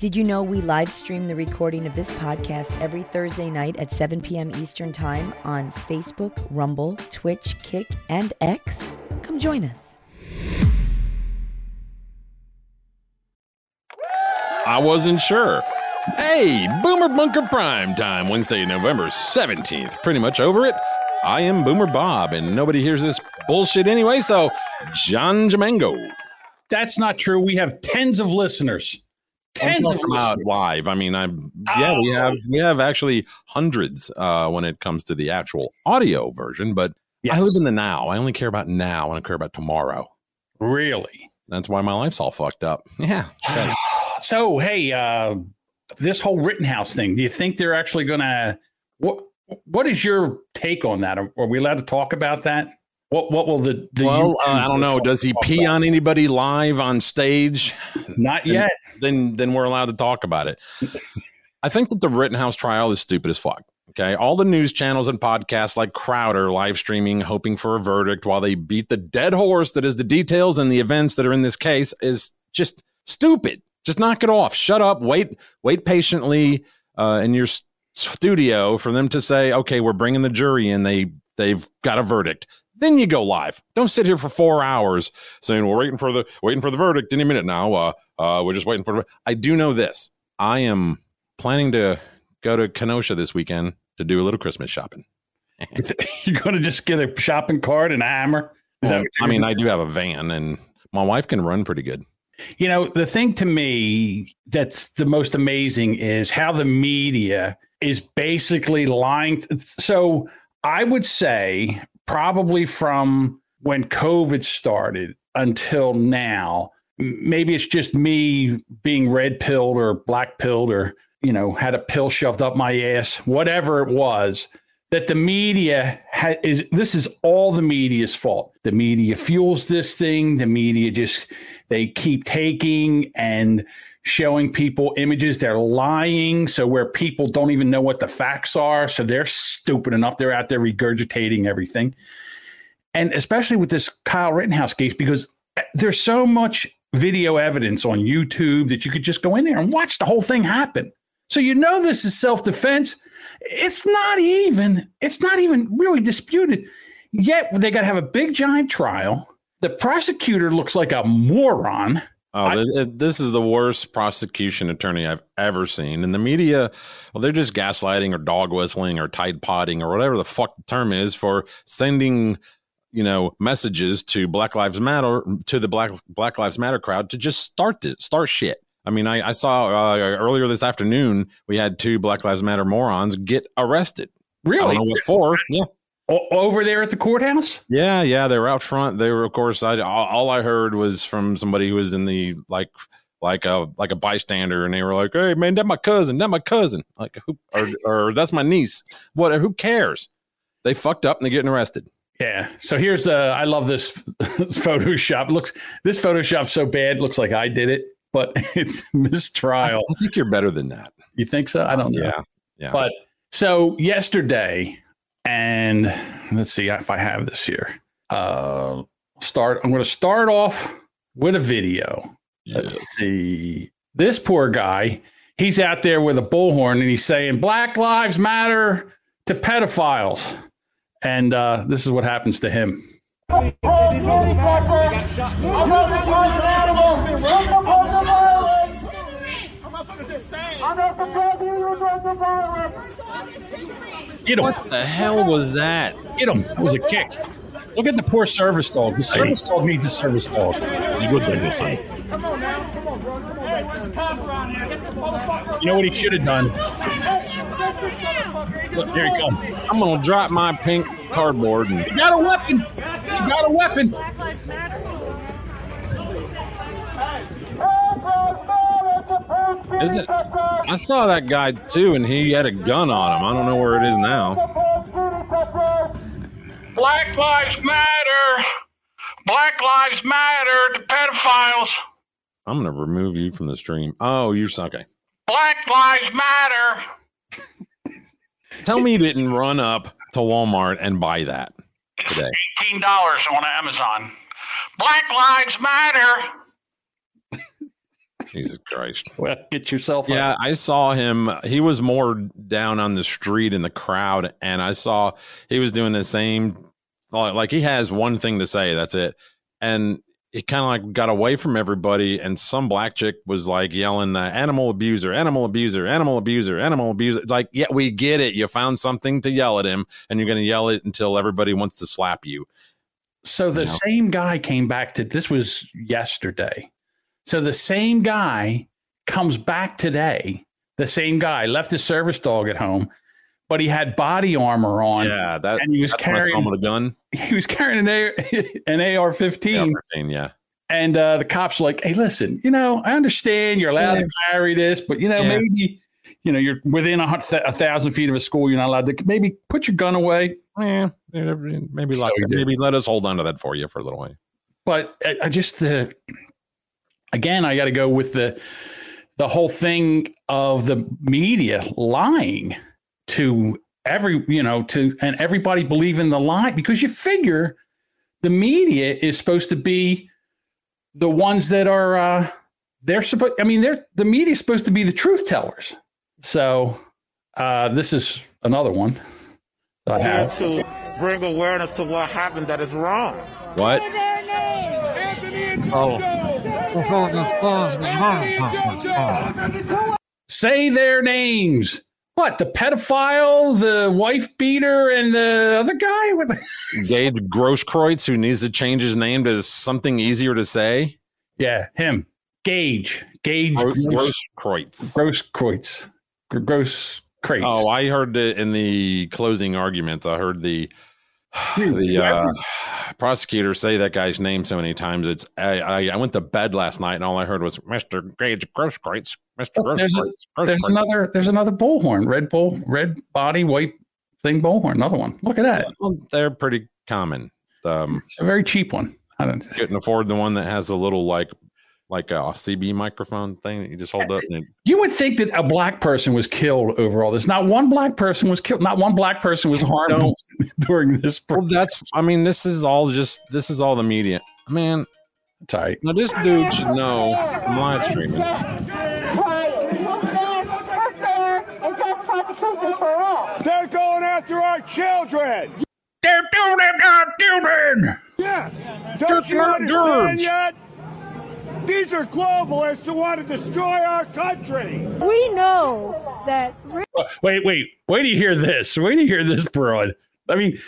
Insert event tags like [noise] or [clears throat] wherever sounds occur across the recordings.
Did you know we live stream the recording of this podcast every Thursday night at 7 p.m. Eastern Time on Facebook, Rumble, Twitch, Kick, and X? Come join us. I wasn't sure. Hey, Boomer Bunker Prime Time, Wednesday, November 17th. Pretty much over it. I am Boomer Bob, and nobody hears this bullshit anyway, so John Jamango. That's not true. We have tens of listeners. Tens of listeners. live. I mean, I'm yeah, we have we have actually hundreds uh, when it comes to the actual audio version, but Yes. I live in the now. I only care about now and I care about tomorrow. Really? That's why my life's all fucked up. [laughs] Yeah. [sighs] So, hey, uh, this whole Rittenhouse thing, do you think they're actually to what what is your take on that? Are, are we allowed to talk about that? What what will the, the well, uh, I don't know. Does he pee about? on anybody live on stage? Not yet. then then we're allowed to talk about it. I think that the Rittenhouse trial is stupid as fuck. Okay. All the news channels and podcasts like Crowder live streaming, hoping for a verdict while they beat the dead horse that is the details and the events that are in this case is just stupid. Just knock it off. Shut up. Wait, wait patiently uh, in your studio for them to say, okay, we're bringing the jury in. They they've got a verdict. Then you go live. Don't sit here for four hours saying we're waiting for the waiting for the verdict any minute now. Uh, uh, we're just waiting for. The, I do know this. I am planning to go to Kenosha this weekend to do a little Christmas shopping. [laughs] You're going to just get a shopping cart and a hammer? Well, I mean, I do have a van, and my wife can run pretty good. You know, the thing to me that's the most amazing is how the media is basically lying. So I would say probably from when COVID started until now, maybe it's just me being red pilled or black pilled or, you know, had a pill shoved up my ass, whatever it was. That the media ha- is this is all the media's fault. The media fuels this thing. The media just they keep taking and showing people images. They're lying so where people don't even know what the facts are so they're stupid enough they're out there regurgitating everything. And especially with this kyle rittenhouse case because eh, there's so much video evidence on youtube that you could just go in there and watch the whole thing happen. So you know this is self-defense. It's not even it's not even really disputed. Yet they got to have a big giant trial. The prosecutor looks like a moron. Oh, I- th- th- this is the worst prosecution attorney I've ever seen. And the media, well, they're just gaslighting or dog whistling or tide potting or whatever the fuck the term is for sending, you know, messages to Black Lives Matter to the Black Black Lives Matter crowd to just start it, start shit. I mean, I, I saw uh, earlier this afternoon we had two Black Lives Matter morons get arrested. I Really? don't know what for. Yeah. O- over there at the courthouse? Yeah, yeah, they were out front. They were, of course. I all, all I heard was from somebody who was in the like, like a like a bystander, and they were like, "Hey, man, that my cousin. That my cousin. Like, who or or that's my niece. What? Who cares? They fucked up and they're getting arrested. Yeah. So here's uh I love this, this [laughs] Photoshop. It looks this Photoshop's so bad, it looks like I did it, but [laughs] it's mistrial. I think you're better than that. You think so? I don't know. Yeah, yeah. But so yesterday, and let's see if I have this here. Uh start I'm gonna start off with a video. Let's see. This poor guy, he's out there with a bullhorn and he's saying Black Lives Matter to pedophiles. And uh, this is what happens to him. Get him. What the hell was that? Get him. It was a kick. Look at the poor service dog. The service dog needs a service dog. You good thing, son. You know what he should have done? Look, here he comes. I'm gonna drop my pink cardboard and He got a weapon. He got a weapon. is it? I saw that guy too, and he had a gun on him. I don't know where it is now. Black Lives Matter. Black Lives Matter to pedophiles. I'm gonna remove you from the stream. Oh, you're okay. Black Lives Matter. Tell me you didn't run up to Walmart and buy that today. $18 on Amazon. Black Lives Matter. Jesus Christ. [laughs] Well, get yourself. Yeah, up. I saw him. He was more down on the street in the crowd, and I saw he was doing the same. Like he has one thing to say, that's it, and he kind of like got away from everybody. And some black chick was like yelling, uh, "Animal abuser, animal abuser, animal abuser, animal abuser." Like, yeah, we get it. You found something to yell at him, and you're going to yell it until everybody wants to slap you. So the You know? same guy came back to this was yesterday. So the same guy comes back today. The same guy left his service dog at home, but he had body armor on Yeah, that. and he was That's when I saw him carrying with a gun. [laughs] he was carrying an, A- an AR-15 Yeah, yeah. and uh, the cops were like, "Hey, listen, you know, I understand you're allowed to carry this, but you know, Yeah. maybe you know you're within a, hun- a thousand feet of a school. You're not allowed to maybe put your gun away." Yeah, maybe So like maybe let us hold on to that for you for a little while. but I, I just uh, again I got to go with the the whole thing of the media lying to every you know to and everybody believing the lie because you figure the media is supposed to be the ones that are uh they're supposed I mean they're the media is supposed to be the truth tellers so uh this is another one that I have. to bring awareness to what happened that is wrong. What? Say their names. What the pedophile, the wife beater, and the other guy with the [laughs] Gage Grosskreutz, who needs to change his name to something easier to say. yeah him Gage Gage Gro- Grosskreutz. Grosskreutz. Gross Kreutz Gr- Gross Kreutz. Oh, I heard it in the closing arguments. I heard the the uh, prosecutor say that guy's name so many times. It's I, I, I went to bed last night and all I heard was Mr. Gage Grosskreutz. Mr. Oh, there's a- Grosskreutz. there's Grosskreutz. another there's another bullhorn, red bull, red body, white thing bullhorn. Another one. Look at that. Well, they're pretty common. Um, It's a very cheap one. I don't. couldn't [laughs] afford the one that has a little like like a CB microphone thing that you just hold up. And You would think that a black person was killed over all this. Not one black person was killed. Not one black person was harmed No. [laughs] during this. well, that's. I mean, this is all just. This is all the media. Man, Sorry. now this dude should know. I'm live streaming. Right. No fair, no and just prosecution for all. They're going after our children. They're doing it, they're doing. Yes. Don't you understand yet? These are globalists who want to destroy our country. We know that Wait, wait, wait till you hear this. Wait till you hear this broad. I mean,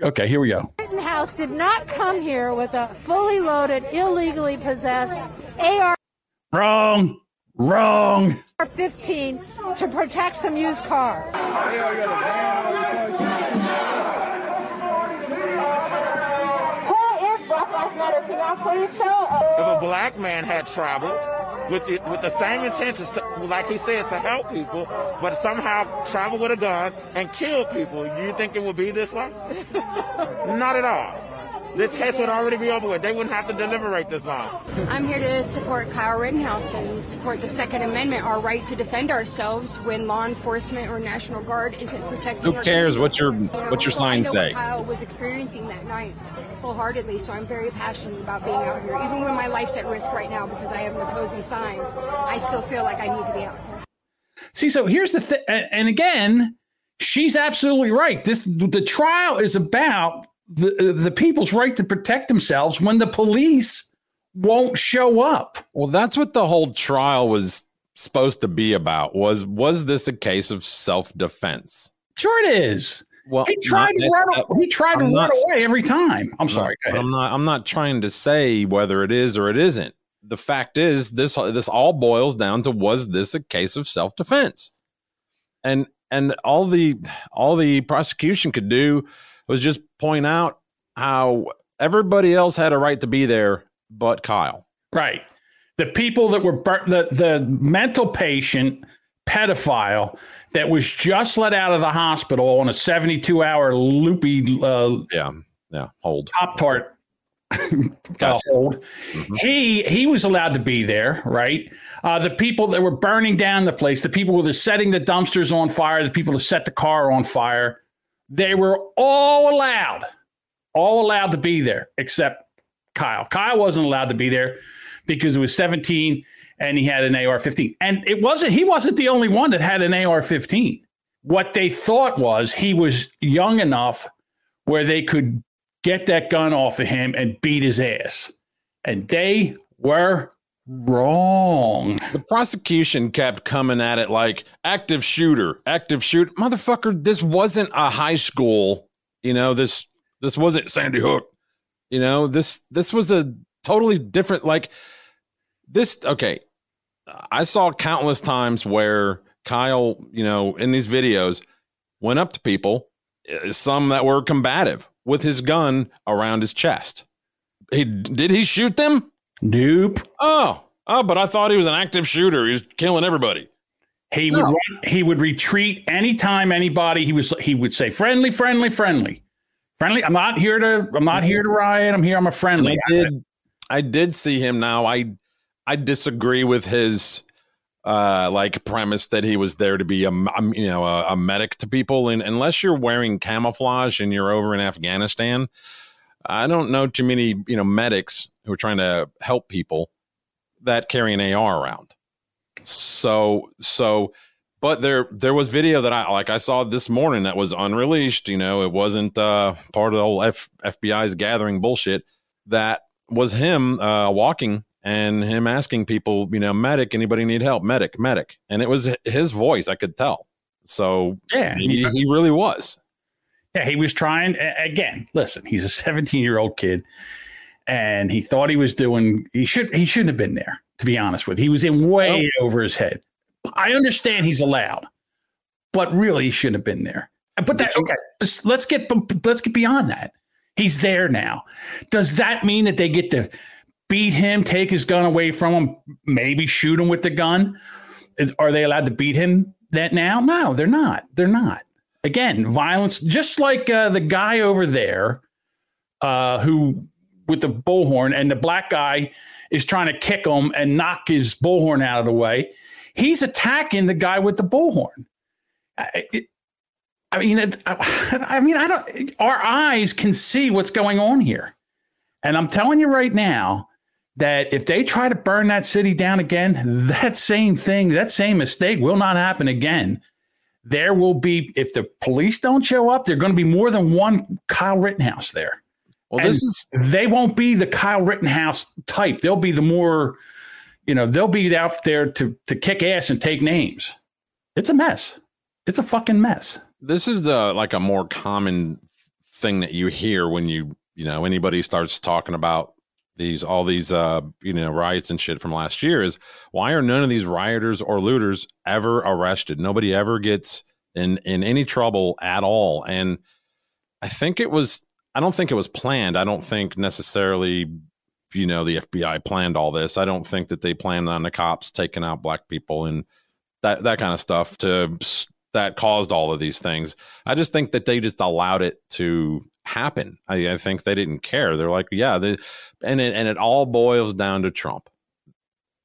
okay, here we go. Rittenhouse did not come here with a fully loaded, illegally possessed AR Wrong, wrong. AR-15 to protect some used cars. Where is Black Lives Matter? Can y'all please show us? Uh, if a black man had traveled with the, with the same intentions, like he said, to help people, but somehow traveled with a gun and killed people, you think it would be this way? [laughs] Not at all. This case would already be over with. They wouldn't have to deliberate this long. I'm here to support Kyle Rittenhouse and support the Second Amendment, our right to defend ourselves when law enforcement or National Guard isn't protecting. Who our cares what your- You what your so I signs what say. Kyle was experiencing that night, full-heartedly. So I'm very passionate about being out here, even when my life's at risk right now because I have an opposing sign. I still feel like I need to be out here. See, so here's the thing, and again, she's absolutely right. This the trial is about the the people's right to protect themselves when the police won't show up. Well, that's what the whole trial was supposed to be about. Was was this a case of self defense? Sure, it is. Well, He tried to run. He tried to I'm run not- away every time. I'm sorry. I'm not. I'm not trying to say whether it is or it isn't. The fact is, this this all boils down to was this a case of self defense? And and all the all the prosecution could do was just point out how everybody else had a right to be there, but Kyle. Right. The people that were the the mental patient pedophile that was just let out of the hospital on a 72 hour loopy uh, Yeah, yeah. Hold. Pop Tart [laughs] Gotcha. hold. Mhm. He he was allowed to be there, right? Uh, the people that were burning down the place, the people who were setting the dumpsters on fire, the people that set the car on fire, they were all allowed, all allowed to be there, except Kyle. Kyle wasn't allowed to be there because it was 17 and he had an AR-15. And it wasn't he wasn't the only one that had an AR-15. What they thought was he was young enough where they could get that gun off of him and beat his ass. And they were wrong. The prosecution kept coming at it like active shooter, active shoot. Motherfucker, this wasn't a high school. You know, this this wasn't Sandy Hook. You know, this this was a totally different like this okay. I saw countless times where Kyle, you know, in these videos went up to people, eh, some that were combative with his gun around his chest. He did he shoot them? Nope. Oh, oh, but I thought he was an active shooter. He was killing everybody. He would No. he would retreat anytime anybody he was he would say friendly, friendly, friendly. Friendly. I'm not here to I'm not here to riot. I'm here. I'm a And friendly. I did, I did see him. Now, I, I disagree with his, uh, like premise that he was there to be a, um, you know, a, a medic to people. And unless you're wearing camouflage and you're over in Afghanistan, I don't know too many, you know, medics who are trying to help people that carry an AR around. So, so, but there, there was video that I like. I saw this morning that was unreleased. You know, it wasn't uh, part of the whole F, FBI's gathering bullshit. That was him uh, walking and him asking people, you know, medic, anybody need help? Medic, medic, and it was his voice. I could tell. So Yeah. he, he really was. Yeah, he was trying again. Listen, he's a 17 year old kid, and he thought he was doing. He should. He shouldn't have been there. To be honest with you, he was in way over his head. I understand he's allowed, but really, he shouldn't have been there. But that okay. Let's, let's get let's get beyond that. He's there now. Does that mean that they get to beat him, take his gun away from him, maybe shoot him with the gun? Is are they allowed to beat him that now? No, they're not. They're not again violence just like uh, the guy over there uh, who with the bullhorn and the black guy is trying to kick him and knock his bullhorn out of the way he's attacking the guy with the bullhorn I, it, I mean it, I, I mean i don't our eyes can see what's going on here and i'm telling you right now that if they try to burn that city down again that same thing that same mistake will not happen again there will be if the police don't show up, there going to be more than one Kyle Rittenhouse there. Well, And this is they won't be the Kyle Rittenhouse type. They'll be the more, you know, they'll be out there to to kick ass and take names. It's a mess. It's a fucking mess. this is the like a more common thing that you hear when you you know anybody starts talking about these all these uh you know riots and shit from last year is why are none of these rioters or looters ever arrested? Nobody ever gets in in any trouble at all. And i think it was i don't think it was planned. I don't think necessarily you know the fbi planned all this. I don't think that they planned on the cops taking out black people and that that kind of stuff to that caused all of these things. I just think that they just allowed it to happen. I, I think they didn't care. They're like, yeah, they, and it, and it all boils down to Trump.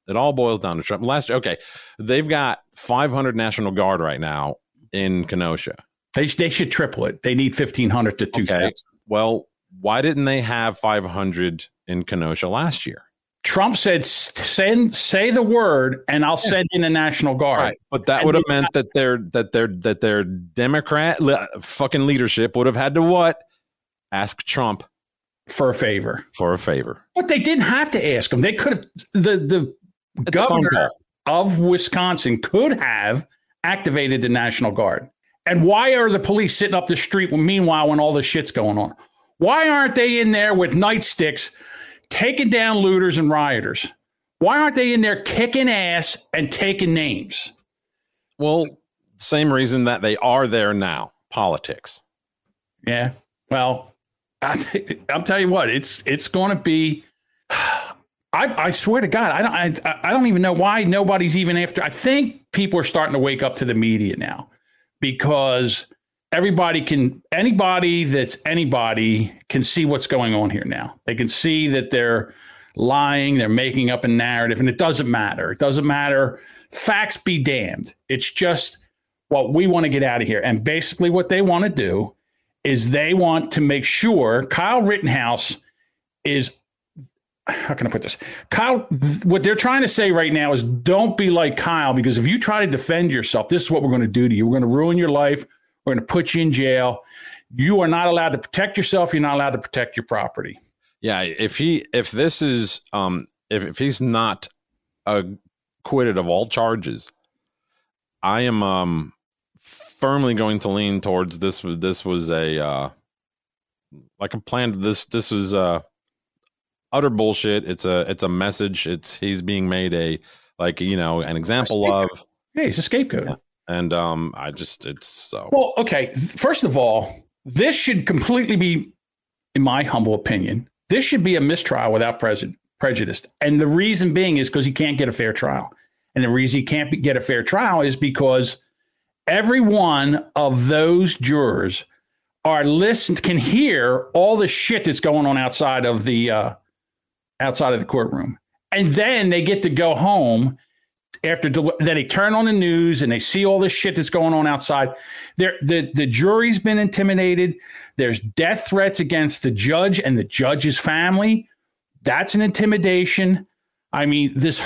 It all boils down to Trump. Last okay, they've got 500 National Guard right now in Kenosha. They they should triple it. They need fifteen hundred to two thousand. Okay, well, why didn't they have 500 in Kenosha last year? Trump said, "Send say the word, and I'll send in the National Guard." Right, but that And would have meant that their that their that their Democrat li- fucking leadership would have had to what? Ask Trump for a favor. for a favor. But they didn't have to ask him. They could have the the It's governor of Wisconsin could have activated the National Guard. And why are the police sitting up the street meanwhile when all this shit's going on? Why aren't they in there with nightsticks taking down looters and rioters? Why aren't they in there kicking ass and taking names? Well, same reason that they are there now. Politics. Yeah. Well, I, I'll tell you what, it's it's going to be. I, I swear to God, I don't I, I don't even know why nobody's even after. I think people are starting to wake up to the media now because everybody can anybody that's anybody can see what's going on here now. They can see that they're lying, they're making up a narrative, and it doesn't matter. It doesn't matter. Facts be damned. It's just what we want to get out of here. And basically, what they want to do is they want to make sure Kyle Rittenhouse is how can I put this? Kyle, th- what they're trying to say right now is don't be like Kyle because if you try to defend yourself, this is what we're going to do to you. We're going to ruin your life. We're going to put you in jail. You are not allowed to protect yourself. You're not allowed to protect your property. Yeah, if he if this is um if, if he's not acquitted of all charges, I am um firmly going to lean towards this this was a uh like a plan this this was uh utter bullshit. It's a it's a message. It's he's being made a like you know an example of Hey, he's a scapegoat. Yeah. and um I just it's so Well, okay. First of all, this should completely be, in my humble opinion, this should be a mistrial without pres- prejudice. And the reason being is because he can't get a fair trial. And the reason he can't be- get a fair trial is because every one of those jurors are listened can hear all the shit that's going on outside of the uh, outside of the courtroom, and then they get to go home after del- then they turn on the news and they see all this shit that's going on outside. There, the the jury's been intimidated. There's death threats against the judge and the judge's family. That's an intimidation. I mean, this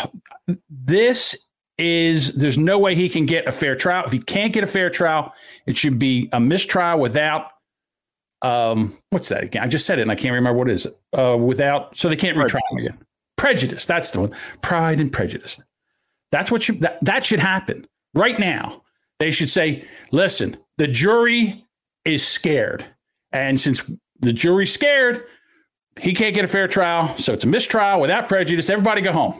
this is there's no way he can get a fair trial. If he can't get a fair trial, it should be a mistrial without um what's that again? I just said it and I can't remember what it is. Uh without so they can't retry Prejudice. again. Prejudice, that's the one. Pride and prejudice. That's what should that, that should happen right now. They should say, listen, the jury is scared. And since the jury's scared, he can't get a fair trial. So it's a mistrial without prejudice. Everybody go home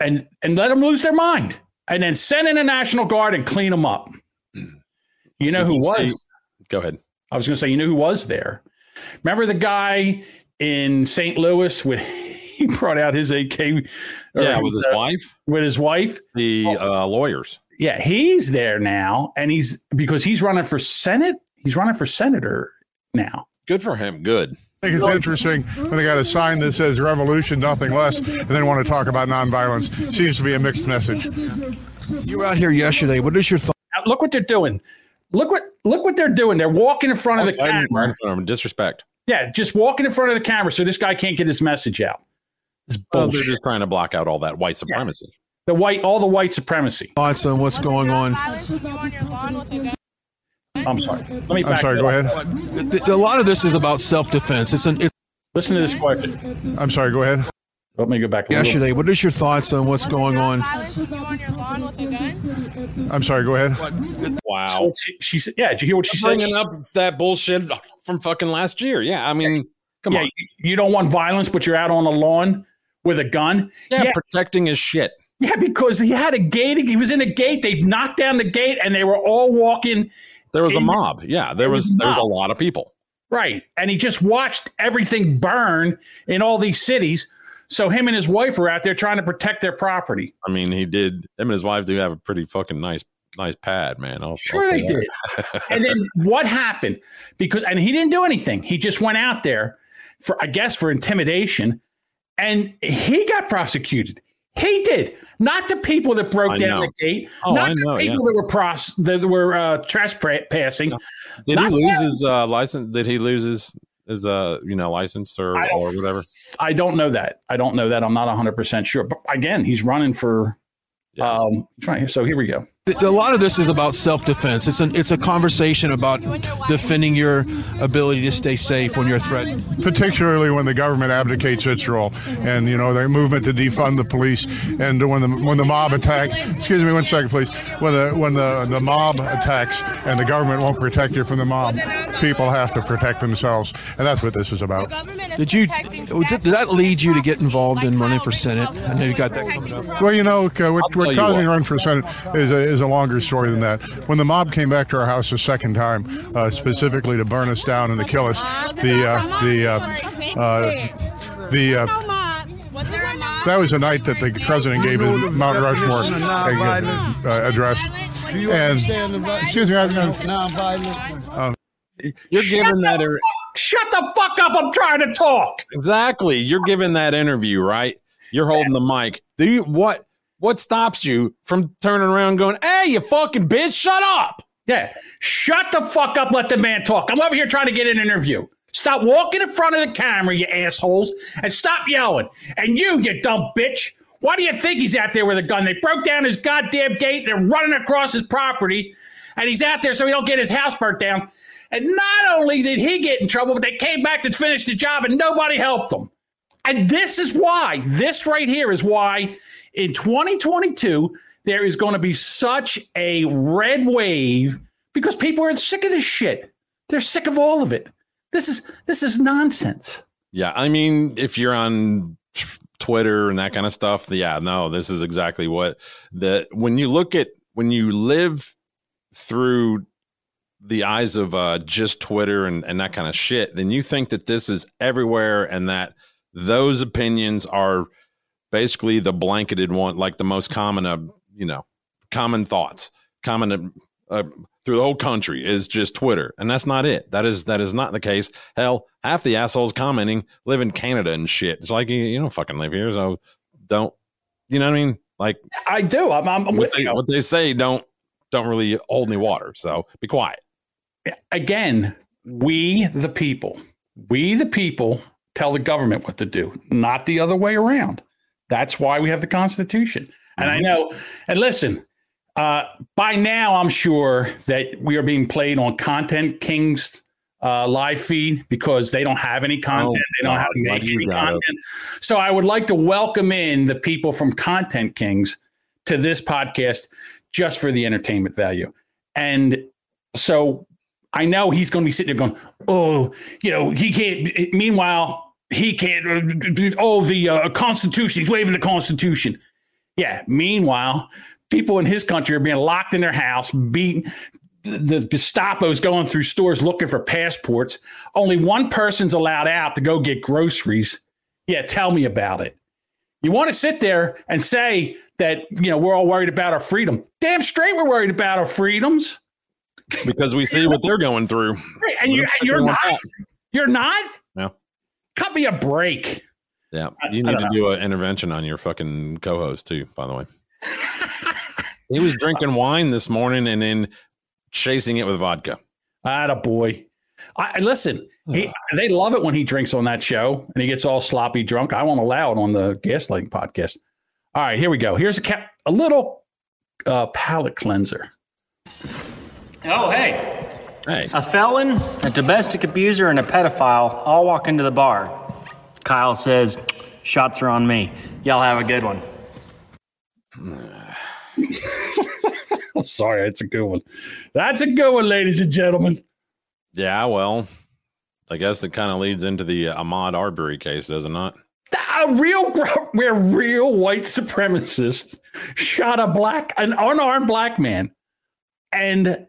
and and let them lose their mind. And then send in a National Guard and clean them up. You know Did who you was? see- go ahead. I was going to say, you know who was there? Remember the guy in St. Louis when [laughs] he brought out his AK? Yeah, it was his uh, wife, with his wife. the uh, lawyers. Yeah, he's there now, and he's because he's running for senate. He's running for senator now. Good for him. Good. I think it's interesting when they got a sign that says revolution, nothing less, and then want to talk about nonviolence. Seems to be a mixed message. You were out here yesterday. What is your thought? Now, look what they're doing. Look what look what they're doing. They're walking in front of the I- I- camera. Disrespect. Yeah, just walking in front of the camera so this guy can't get his message out. This Well, they're just trying to block out all that white supremacy. The white, all the white supremacy. Thoughts on what's going on? I'm sorry. Let me. I'm sorry, go up. ahead. A lot of this is about self-defense. It's an it's Listen to this question. I'm sorry, go ahead. Let me go back. a little- yesterday. What is your thoughts on what's going on? I'm sorry, go ahead. Wow. So she, she said, "Yeah, did you hear what she said?" bringing up that bullshit from fucking last year. Yeah, I mean, come yeah, on. you, you don't want violence, but you're out on the lawn with a gun. Yeah, yeah. protecting his shit. Yeah, because he had a gate. He was in a gate. They knocked down the gate, and they were all walking There was a mob. Yeah, there was there was a lot of people. right, and he just watched everything burn in all these cities. So him and his wife were out there trying to protect their property. I mean, he did. Him and his wife do have a pretty fucking nice nice pad, man. I'll, Sure, I'll they did. and then [laughs] what happened? Because and he didn't do anything. He just went out there for I guess for intimidation, and he got prosecuted. He did, not the people that broke I down know. the gate, Oh, not I the know, people that were pros that were uh, trespassing. Did he lose them. his uh, license? Did he lose his his uh you know license or, or whatever? I don't know that. I don't know that. I'm not 100 percent sure. But again, he's running for. Yeah. Um, trying. So here we go. Th- A lot of this is about self-defense. It's an it's a conversation about defending your ability to stay safe when you're threatened. particularly when the government abdicates its role, and you know the movement to defund the police, and when the when the mob attacks. Excuse me, one second, please. When the when the the mob attacks and the government won't protect you from the mob, people have to protect themselves, and that's what this is about. Did you was it, did that lead you to get involved in running for senate? I know you got that coming up. Well, you know, uh, what, what you caused me to run for senate is a, is a longer story than that. When the mob came back to our house a second time, uh, specifically to burn us down and to kill us, the uh, the uh, uh, the uh, that was the night that the president gave his Mount Rushmore address. And excuse me, I was gonna, You're giving that er- Shut the fuck up! I'm trying to talk. exactly. You're giving that interview, right? You're holding the mic. Do you what? What stops you from turning around going, "Hey, you fucking bitch, shut up"? Yeah, shut the fuck up. Let the man talk. I'm over here trying to get an interview. Stop walking in front of the camera, you assholes, and stop yelling. And you, you dumb bitch, why do you think he's out there with a gun? They broke down his goddamn gate. They're running across his property, and he's out there so he don't get his house burnt down. And not only did he get in trouble, but they came back to finish the job, and nobody helped him. And this is why, this right here is why in 2022, there is going to be such a red wave because people are sick of this shit. They're sick of all of it. This is this is nonsense. Yeah, I mean, if you're on Twitter and that kind of stuff, yeah, no, this is exactly what the when you look at when you live through the eyes of uh, just Twitter and, and that kind of shit, then you think that this is everywhere and that those opinions are basically the blanketed one, like the most common of you know common thoughts, common uh, through the whole country is just Twitter, and that's not it. That is that is not the case. Hell, half the assholes commenting live in Canada and shit. It's like you, you don't fucking live here, so don't. You know what I mean? Like I do. I'm, I'm what with they, you. what they say don't don't really hold any water. So be quiet. Again, we the people, we the people tell the government what to do, not the other way around. That's why we have the Constitution. And I know, and listen, uh, by now I'm sure that we are being played on Content King's uh, live feed because they don't have any content. Oh, they don't God, have to make any content. So I would like to welcome in the people from Content Kings to this podcast just for the entertainment value. And so I know he's going to be sitting there going, oh, you know, he can't. Meanwhile, he can't. Oh, the uh, Constitution. He's waving the Constitution. Yeah. Meanwhile, people in his country are being locked in their house, beaten. The Gestapo's going through stores looking for passports. Only one person's allowed out to go get groceries. Yeah, tell me about it. You want to sit there and say that you know we're all worried about our freedom. Damn straight, we're worried about our freedoms. Because we see what they're going through. Right, And you're, What the fuck you're not. You're not. No. Cut me a break. Yeah, you need don't to do an intervention on your fucking co-host too. By the way, [laughs] he was drinking wine this morning and then chasing it with vodka. Atta boy. I I- listen. [sighs] He, they love it when he drinks on that show and he gets all sloppy drunk. I won't allow it on the Gaslighting podcast. All right, here we go. Here's a ca- a little uh, palate cleanser. Oh, hey. Hey, A felon, a domestic abuser, and a pedophile all walk into the bar. Kyle says, Shots are on me. Y'all have a good one. Oh, [laughs] sorry, that's a good one. That's a good one, ladies and gentlemen. yeah, well, I guess it kind of leads into the Ahmaud Arbery case, does it not? A real, where real white supremacists shot a black, an unarmed black man, and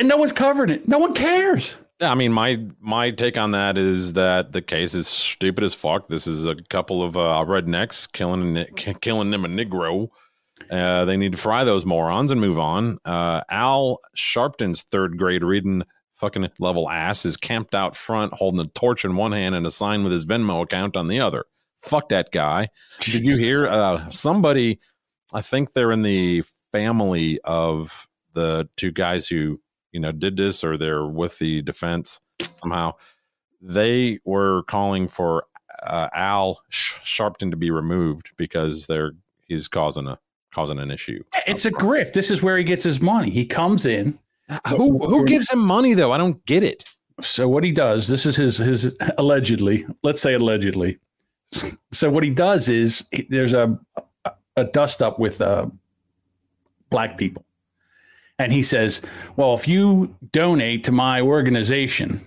and no one's covering it. No one cares. Yeah, I mean, my my take on that is that the case is stupid as fuck. This is a couple of uh, rednecks killing a ni- ki- [laughs] killing them a Negro. Uh, they need to fry those morons and move on. Uh, Al Sharpton's third grade reading fucking level ass is camped out front, holding a torch in one hand and a sign with his Venmo account on the other. Fuck that guy. Did you hear uh, somebody? I think they're in the family of the two guys who you know did this, or they're with the defense somehow. They were calling for uh, Al Sharpton to be removed because they're he's causing a causing an issue. It's a grift. This is where he gets his money. He comes in. Who who gives him money though? I don't get it. So what he does, this is his his allegedly. Let's say allegedly. So what he does is he- there's a a dust up with uh, black people, and he says, "Well, if you donate to my organization,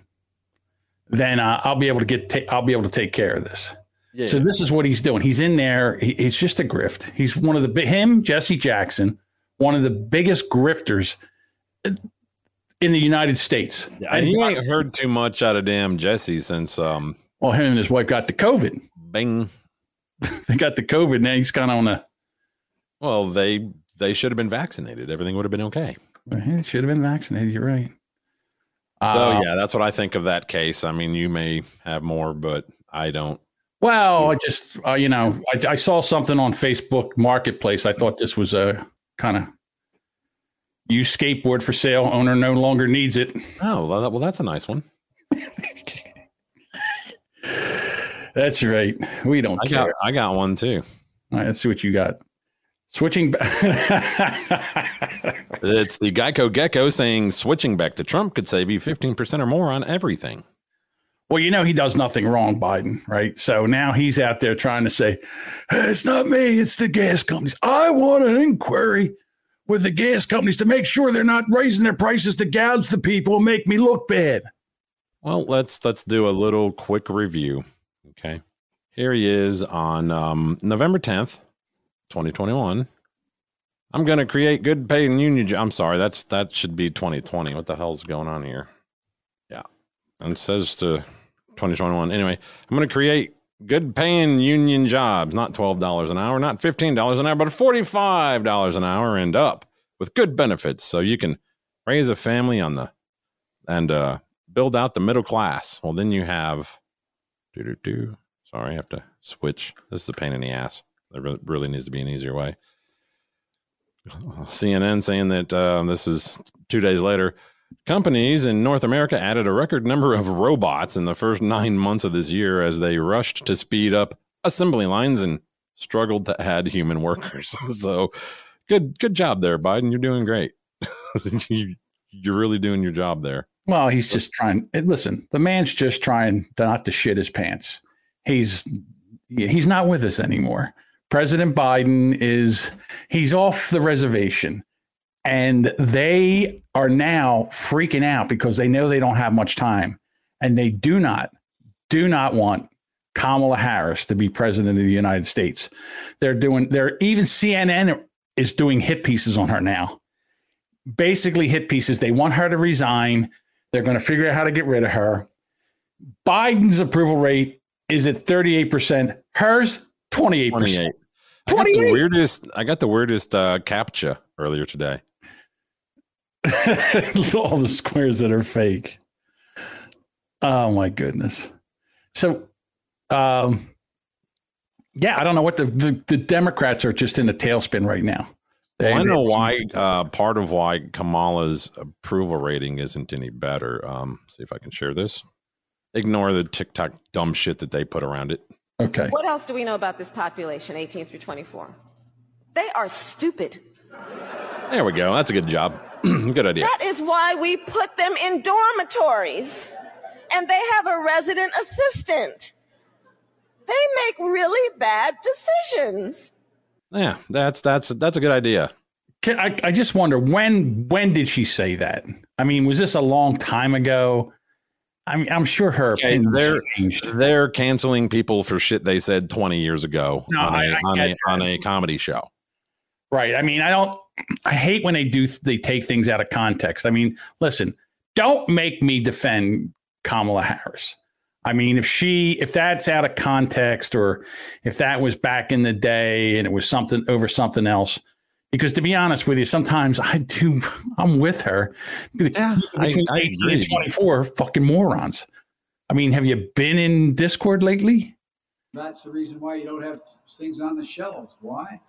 then uh, I'll be able to get ta- I'll be able to take care of this." Yeah. So this is what he's doing. He's in there. He, he's just a grift. He's one of the him Jesse Jackson, one of the biggest grifters in the United States. and you ain't heard too much out of damn Jesse since um Well, him and his wife got the COVID. Bing. [laughs] They got the COVID. Now he's kind of on a. Well, they they should have been vaccinated. Everything would have been okay. He should have been vaccinated. You're right. So Uh, yeah, that's what I think of that case. I mean, you may have more, but I don't. Well, I just uh, you know I, I saw something on Facebook Marketplace. I thought this was a kind of used skateboard for sale. Owner no longer needs it. Oh, well, well that's a nice one. That's right. We don't I care. got I got one too. All right, let's see what you got. Switching back. [laughs] It's the Geico Gecko saying switching back to Trump could save you 15% or more on everything. well, you know he does nothing wrong, Biden, right? So now he's out there trying to say, "Hey, "It's not me, it's the gas companies. I want an inquiry with the gas companies to make sure they're not raising their prices to gouge the people and make me look bad." Well, let's let's do a little quick review. Okay. Here he is on um, November 10th, 2021. I'm going to create good paying union. jo- I'm sorry, that's that should be 2020. What the hell's going on here? Yeah. And it says to 2021. Anyway, I'm going to create good paying union jobs, not $12 an hour, not $15 an hour, but $45 an hour and up with good benefits so you can raise a family on the and uh build out the middle class. Well, then you have do do do. Sorry, I have to switch. This is a pain in the ass. There really, needs to be an easier way. CNN saying that uh, this is two days later. Companies in North America added a record number of robots in the first nine months of this year as they rushed to speed up assembly lines and struggled to add human workers. [laughs] so, good, good job there, Biden. You're doing great. [laughs] you, you're really doing your job there. Well, he's just trying. Listen, the man's just trying not to shit his pants. He's he's not with us anymore. President Biden is he's off the reservation, and they are now freaking out because they know they don't have much time, and they do not do not want Kamala Harris to be president of the United States. They're doing. They're even CNN is doing hit pieces on her now. Basically, hit pieces. They want her to resign. They're going to figure out how to get rid of her. Biden's approval rate is at 38%. Hers, 28%. 28. I got the weirdest. I got the weirdest uh, captcha earlier today. [laughs] All the squares that are fake. Oh my goodness. So, um, yeah, I don't know what the, the, the Democrats are just in a tailspin right now. They- Well, I know why. Uh, part of why Kamala's approval rating isn't any better. Um, see if I can share this. Ignore the TikTok dumb shit that they put around it. Okay. What else do we know about this population, 18 through 24? They are stupid. There we go. That's a good job. [clears throat] good idea. That is why we put them in dormitories. And they have a resident assistant. They make really bad decisions. Yeah, that's that's that's a good idea. Can, I, I just wonder when when did she say that? I mean, was this a long time ago? I mean, I'm sure her Okay, they're changed. they're canceling people for shit they said 20 years ago No, on, a I- I on, a, on a comedy show. Right. I mean, I don't. I hate when they do. They take things out of context. I mean, listen. Don't make me defend Kamala Harris. I mean, if she, if that's out of context, or if that was back in the day and it was something over something else, because to be honest with you, sometimes I do. I'm with her. Yeah, I- between I 18 and agree. 24, fucking morons. I mean, have you been in Discord lately? That's the reason why you don't have things on the shelves. Why?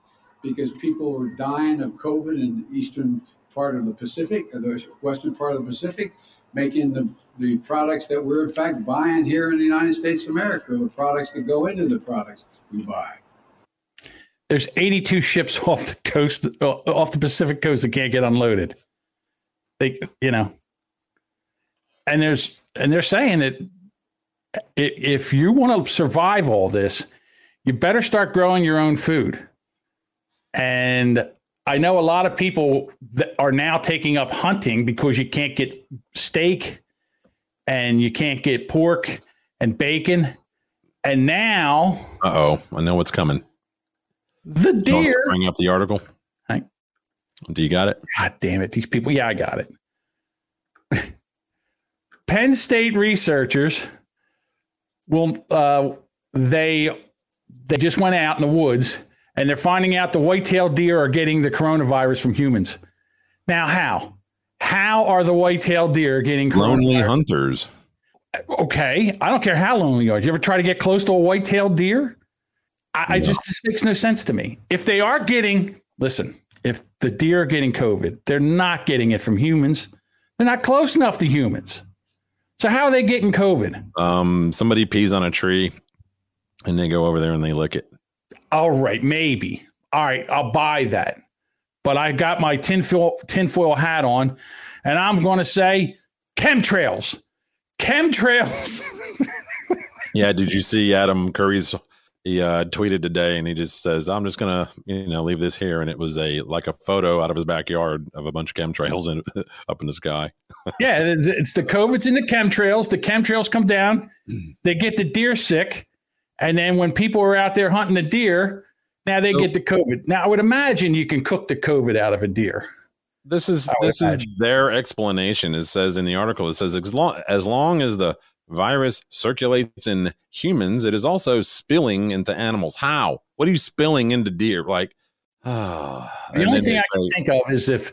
Because people are dying of COVID in the eastern part of the Pacific, or the western part of the Pacific, making the, the products that we're in fact buying here in the United States of America, the products that go into the products we buy. There's 82 ships [laughs] off the coast, uh, off the Pacific coast that can't get unloaded. They, you know, and there's and they're saying that if you want to survive all this, you better start growing your own food. And I know a lot of people that are now taking up hunting because you can't get steak and you can't get pork and bacon. And now oh, I know what's coming. The Don't deer. Bring up the article. Hi. Do you got it? God damn it. These people. Yeah, I got it. [laughs] Penn State researchers will uh, they they just went out in the woods and they're finding out the white-tailed deer are getting the coronavirus from humans. Now, how? How are the white-tailed deer getting Lonely hunters. Okay, I don't care how lonely you are. You ever try to get close to a white-tailed deer? I, I just this makes no sense to me. If they are getting, listen, if the deer are getting COVID, they're not getting it from humans. They're not close enough to humans. So how are they getting COVID? Um, somebody pees on a tree, And they go over there and they lick it. All right, maybe. All right, I'll buy that. But I got my tinfoil tinfoil hat on, and I'm going to say chemtrails. Chemtrails. [laughs] Yeah, did you see Adam Curry's? He uh, tweeted today, and he just says, "I'm just gonna, you know, leave this here." And it was a like a photo out of his backyard of a bunch of chemtrails in, [laughs] up in the sky. [laughs] yeah, it's, it's the COVID's in the chemtrails. The chemtrails come down, they get the deer sick, and then when people are out there hunting the deer, now they So- get the COVID. Now I would imagine you can cook the COVID out of a deer. This is this is their explanation. It says in the article, it says as long as long as the virus circulates in humans, it is also spilling into animals. How? What are you spilling into deer? Like, ah. [sighs] The only thing I can say- think of is if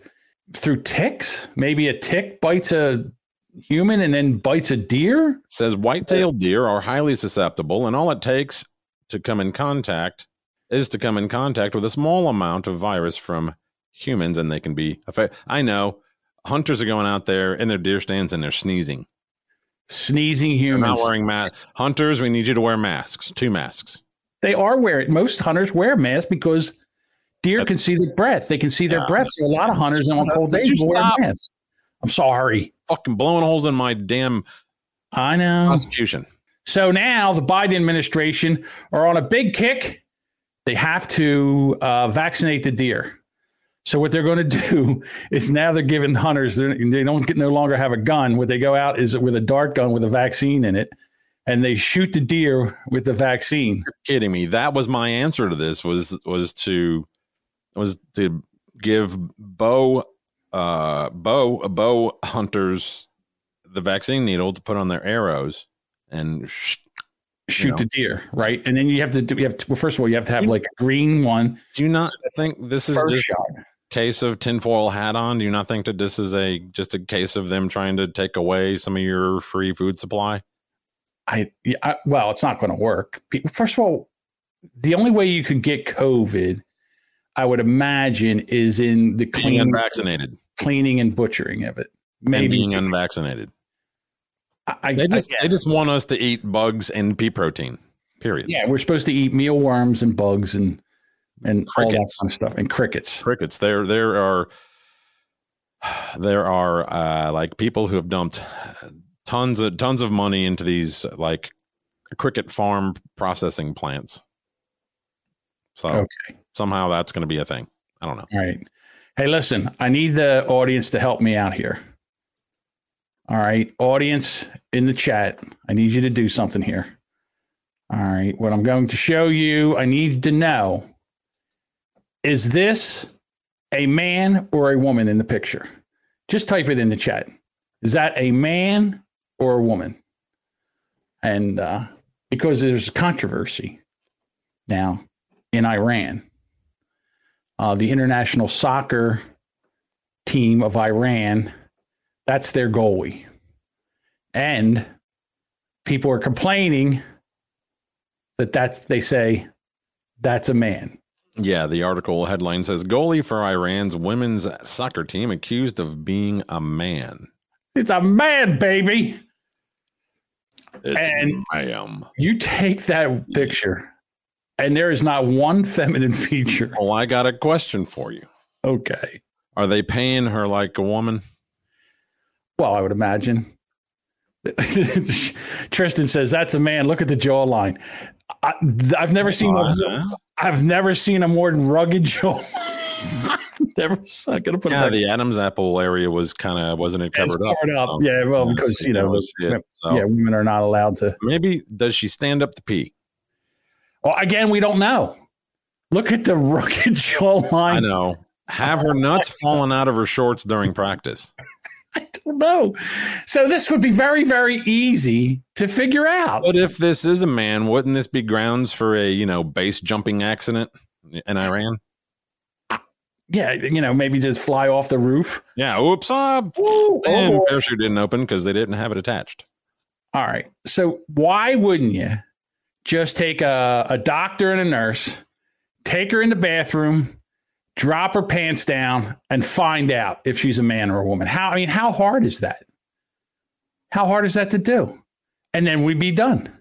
through ticks, maybe a tick bites a human and then bites a deer. says white-tailed deer are highly susceptible, and all it takes to come in contact is to come in contact with a small amount of virus from humans, and they can be affected. I know hunters are going out there in their deer stands and they're sneezing. Sneezing They're humans. not wearing masks. Hunters, we need you to wear masks. Two masks. They are wearing most hunters wear masks because deer can see their breath. They can see their Yeah. breath. So a lot of hunters on cold days will wear masks. I'm sorry. Fucking blowing holes in my damn I know. prosecution. So now the Biden administration are on a big kick. They have to uh, vaccinate the deer. So what they're going [laughs] to do is now they're giving hunters they're, don't get, no longer have a gun. What they go out is with a dart gun with a vaccine in it, and they shoot the deer with the vaccine. You're kidding me. That was my answer to this was was to was to give bow uh bow bow hunters the vaccine needle to put on their arrows and sh- Shoot know. the deer, right? And then you have to do. You have to, well, first of all, you have to have like a green one. do you not think this is First just shot. Case of tinfoil hat on? Do you not think that this is a just a case of them trying to take away some of your free food supply? I, yeah, I well, it's not going to work. First of all, the only way you could get COVID, I would imagine, is in the Being clean, unvaccinated cleaning and butchering of it. and Maybe being unvaccinated. I, I, They just I they just want us to eat bugs and pea protein. Period. yeah, we're supposed to eat mealworms and bugs and and all that Crickets. kind of stuff and crickets. crickets there there are there are uh like people who have dumped tons of tons of money into these like cricket farm processing plants so Okay. somehow that's going to be a thing i don't know All right. Hey, listen, I need the audience to help me out here. All right. Audience in the chat, I need you to do something here. All right. What I'm going to show you, I need to know is this a man or a woman in the picture? Just type it in the chat. Is that a man or a woman? And uh, because there's controversy now in Iran uh, the international soccer team of Iran. That's their goalie. And people are complaining that that's, they say, that's a man. Yeah the article headline says goalie for iran's women's soccer team accused of being a man It's a man, baby. it's And- ma'am. You take that picture, and there is not one feminine feature. well i got a question for you Okay. are they paying her like a woman Well, I would imagine. [laughs] Tristan says that's a man. Look at the jawline. I, I've never seen. Uh-huh. I've never seen a more rugged [laughs] jaw. never. I'm gonna put yeah the adam's apple area was kind of wasn't it covered up covered up. so- yeah, well, Yeah, because you know, those, so. yeah, women are not allowed to. Maybe does she stand up to pee? Well, again, we don't know. Look at the [laughs] rugged jawline. I know. Have her nuts [laughs] fallen out of her shorts during practice? [laughs] I don't know. So this would be very, very easy to figure out. But if this is a man, wouldn't this be grounds for a you know base jumping accident in Iran? Yeah, you know, maybe just fly off the roof. Yeah. Oops. Uh, Ooh, and oh parachute didn't open because they didn't have it attached. All right. So why wouldn't you just take a, a doctor and a nurse, take her in the bathroom, drop her pants down, and find out if she's a man or a woman? How I mean, how hard is that? How hard is that to do? And then we'd be done.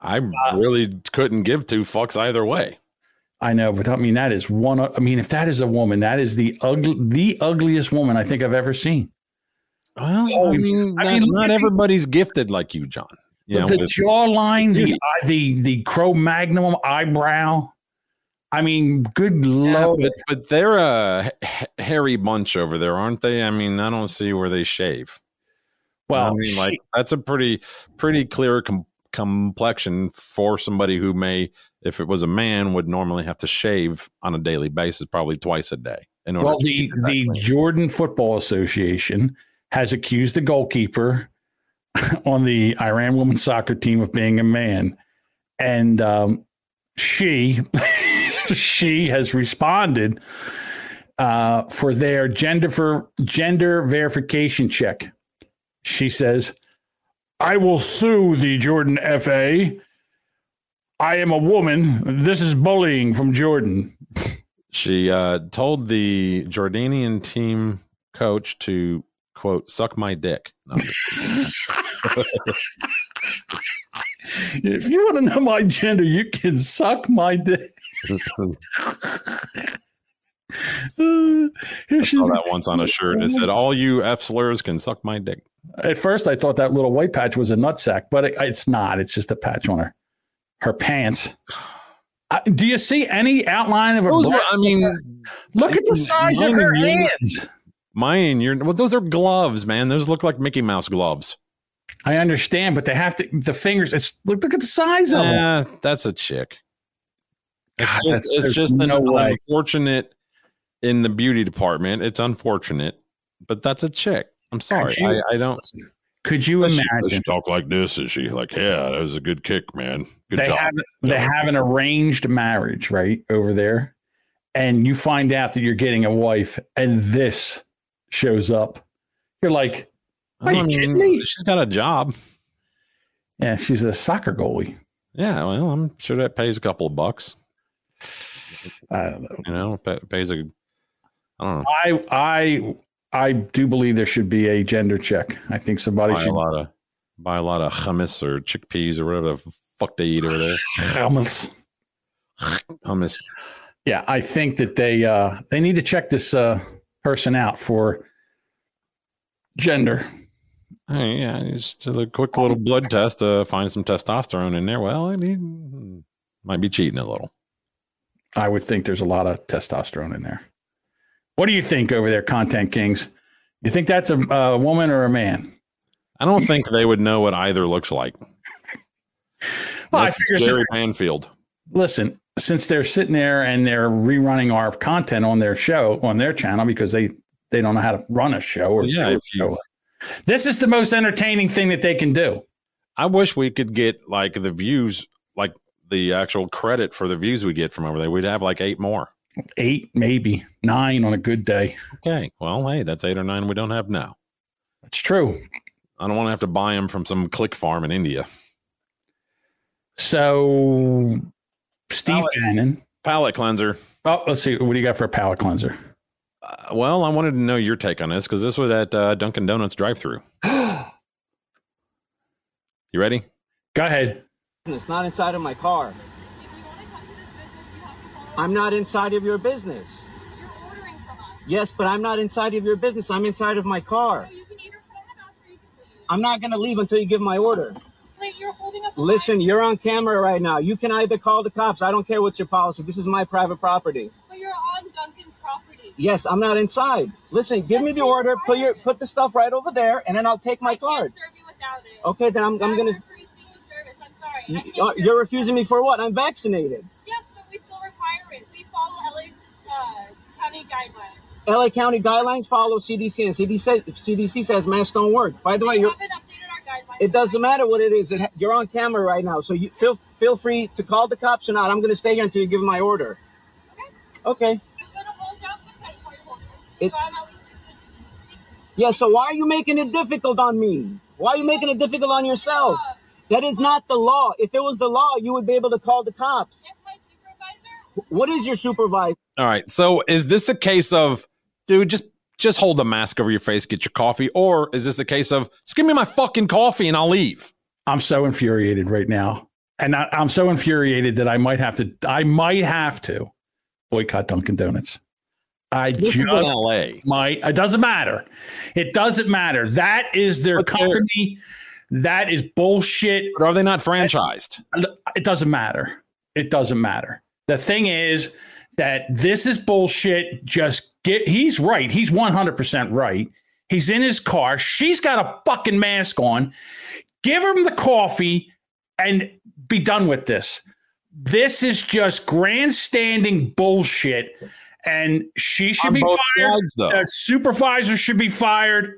I really couldn't give two fucks either way. I know, but I mean that is one. I mean, if that is a woman, that is the ugly, the ugliest woman I think I've ever seen. Well, Oh, I mean, I not, mean, not the- everybody's gifted like you, John. You know, the jawline, the [laughs] the the Cro Magnum eyebrow. I mean, good Yeah, lord. but, but they're a hairy bunch over there, aren't they? I mean, I don't see where they shave. well, I mean, like that's a pretty pretty clear com- complexion for somebody who may, if it was a man, would normally have to shave on a daily basis, probably twice a day. In order well, the keep it that the clean. Jordan Football Association has accused the goalkeeper [laughs] on the Iran women's soccer team of being a man, and um, she [laughs] she has responded uh, for their gender for gender verification check. She says, "I will sue the Jordan FA. I am a woman. This is bullying from Jordan." She uh, told the Jordanian team coach to quote suck my dick. No, [laughs] [laughs] If you want to know my gender, you can suck my dick. [laughs] I saw that once on a shirt. It said, "All you f slurs can suck my dick." At first, I thought that little white patch was a nutsack, but it, it's not. It's just a patch on her her pants. Uh, do you see any outline of her? Those breast? I mean, look at the size of her hands. Mine, you're well. Those are gloves, man. Those look like Mickey Mouse gloves. I understand, but they have to the fingers. It's look look at the size of them. Yeah, that's a chick. It's just, it's just an no way. unfortunate in the beauty department. It's unfortunate, but that's a chick. I'm sorry. you- I, I don't. Could you Does she- imagine? she talk like this? Is she like, yeah, that was a good kick, man. Good they job. have they have an arranged marriage right over there, and you find out that you're getting a wife, and this shows up. You're like, are you kidding me? she's got a job. Yeah, she's a soccer goalie. Yeah, well, I'm sure that pays a couple of bucks. I don't know. You know, pays a. I don't know. I I I do believe there should be a gender check. I think somebody Buy a should. lot of buy a lot of hummus or chickpeas or whatever the fuck they eat over there. Hummus. Hummus. Yeah, I think that they uh they need to check this uh person out for gender. Hey, yeah, just a quick little blood test to find some testosterone in there. Well, I mean, might be cheating a little. I would think there's a lot of testosterone in there. What do you think over there, Content Kings? You think that's a, a woman or a man? I don't think they would know what either looks like. Well, I Unless it's Gary Panfield. listen, since they're sitting there and they're rerunning our content on their show on their channel because they they don't know how to run a show or Yeah, a if you- show. This is the most entertaining thing that they can do. I wish we could get like the views, like the actual credit for the views we get from over there. We'd have like eight more. Eight, maybe nine on a good day. Okay. Well, hey, that's eight or nine we don't have now. That's true. I don't want to have to buy them from some click farm in India. So, Steve Bannon. Palette cleanser. Oh, let's see. What do you got for a palate cleanser? Uh, well, I wanted to know your take on this because this was at uh, Dunkin' Donuts drive-through. [gasps] You ready? Go ahead. It's not inside of my car. I'm not inside of your business. Yes, but I'm not inside of your business. I'm inside of my car. I'm not going to leave until you give my order. Listen, you're on camera right now. You can either call the cops. I don't care what's your policy. This is my private property. But you're on Dunkin's property. Yes, I'm not inside. Listen, give me the order. Put your put the stuff right over there, and then I'll take my I card. can't serve you without it. Okay, then I'm, I'm gonna. You're free seamless service. I'm sorry. I You, can't uh, refusing me for what? I'm vaccinated. Yes, but we still require it. We follow LA's uh, county guidelines. LA County guidelines follow CDC, and CDC says, CDC says masks don't work. By the way, you're, haven't updated our guidelines. it doesn't matter what it is. It, you're on camera right now, so you feel feel free to call the cops or not. I'm going to stay here until you give my order. Okay. I'm gonna hold out the credit card holder. It- so I'm at least just Yeah. So why are you making it difficult on me? Why are you making it difficult on yourself? That is not the law. If it was the law, you would be able to call the cops. if my supervisor. What is your supervisor? All right. So is this a case of, dude, just just hold the mask over your face, get your coffee, or is this a case of, just give me my fucking coffee and I'll leave? I'm so infuriated right now. and I, I'm so infuriated that I might have to. I might have to boycott Dunkin' Donuts. I This is just in LA. might. It doesn't matter. It doesn't matter. That is their But company. That is bullshit. But are they not franchised? It doesn't matter. It doesn't matter. The thing is that this is bullshit. Just get, he's right. He's 100% right. He's in his car. She's got a fucking mask on. Give him the coffee and be done with this. This is just grandstanding bullshit. And she should On be fired. sides. The supervisor should be fired.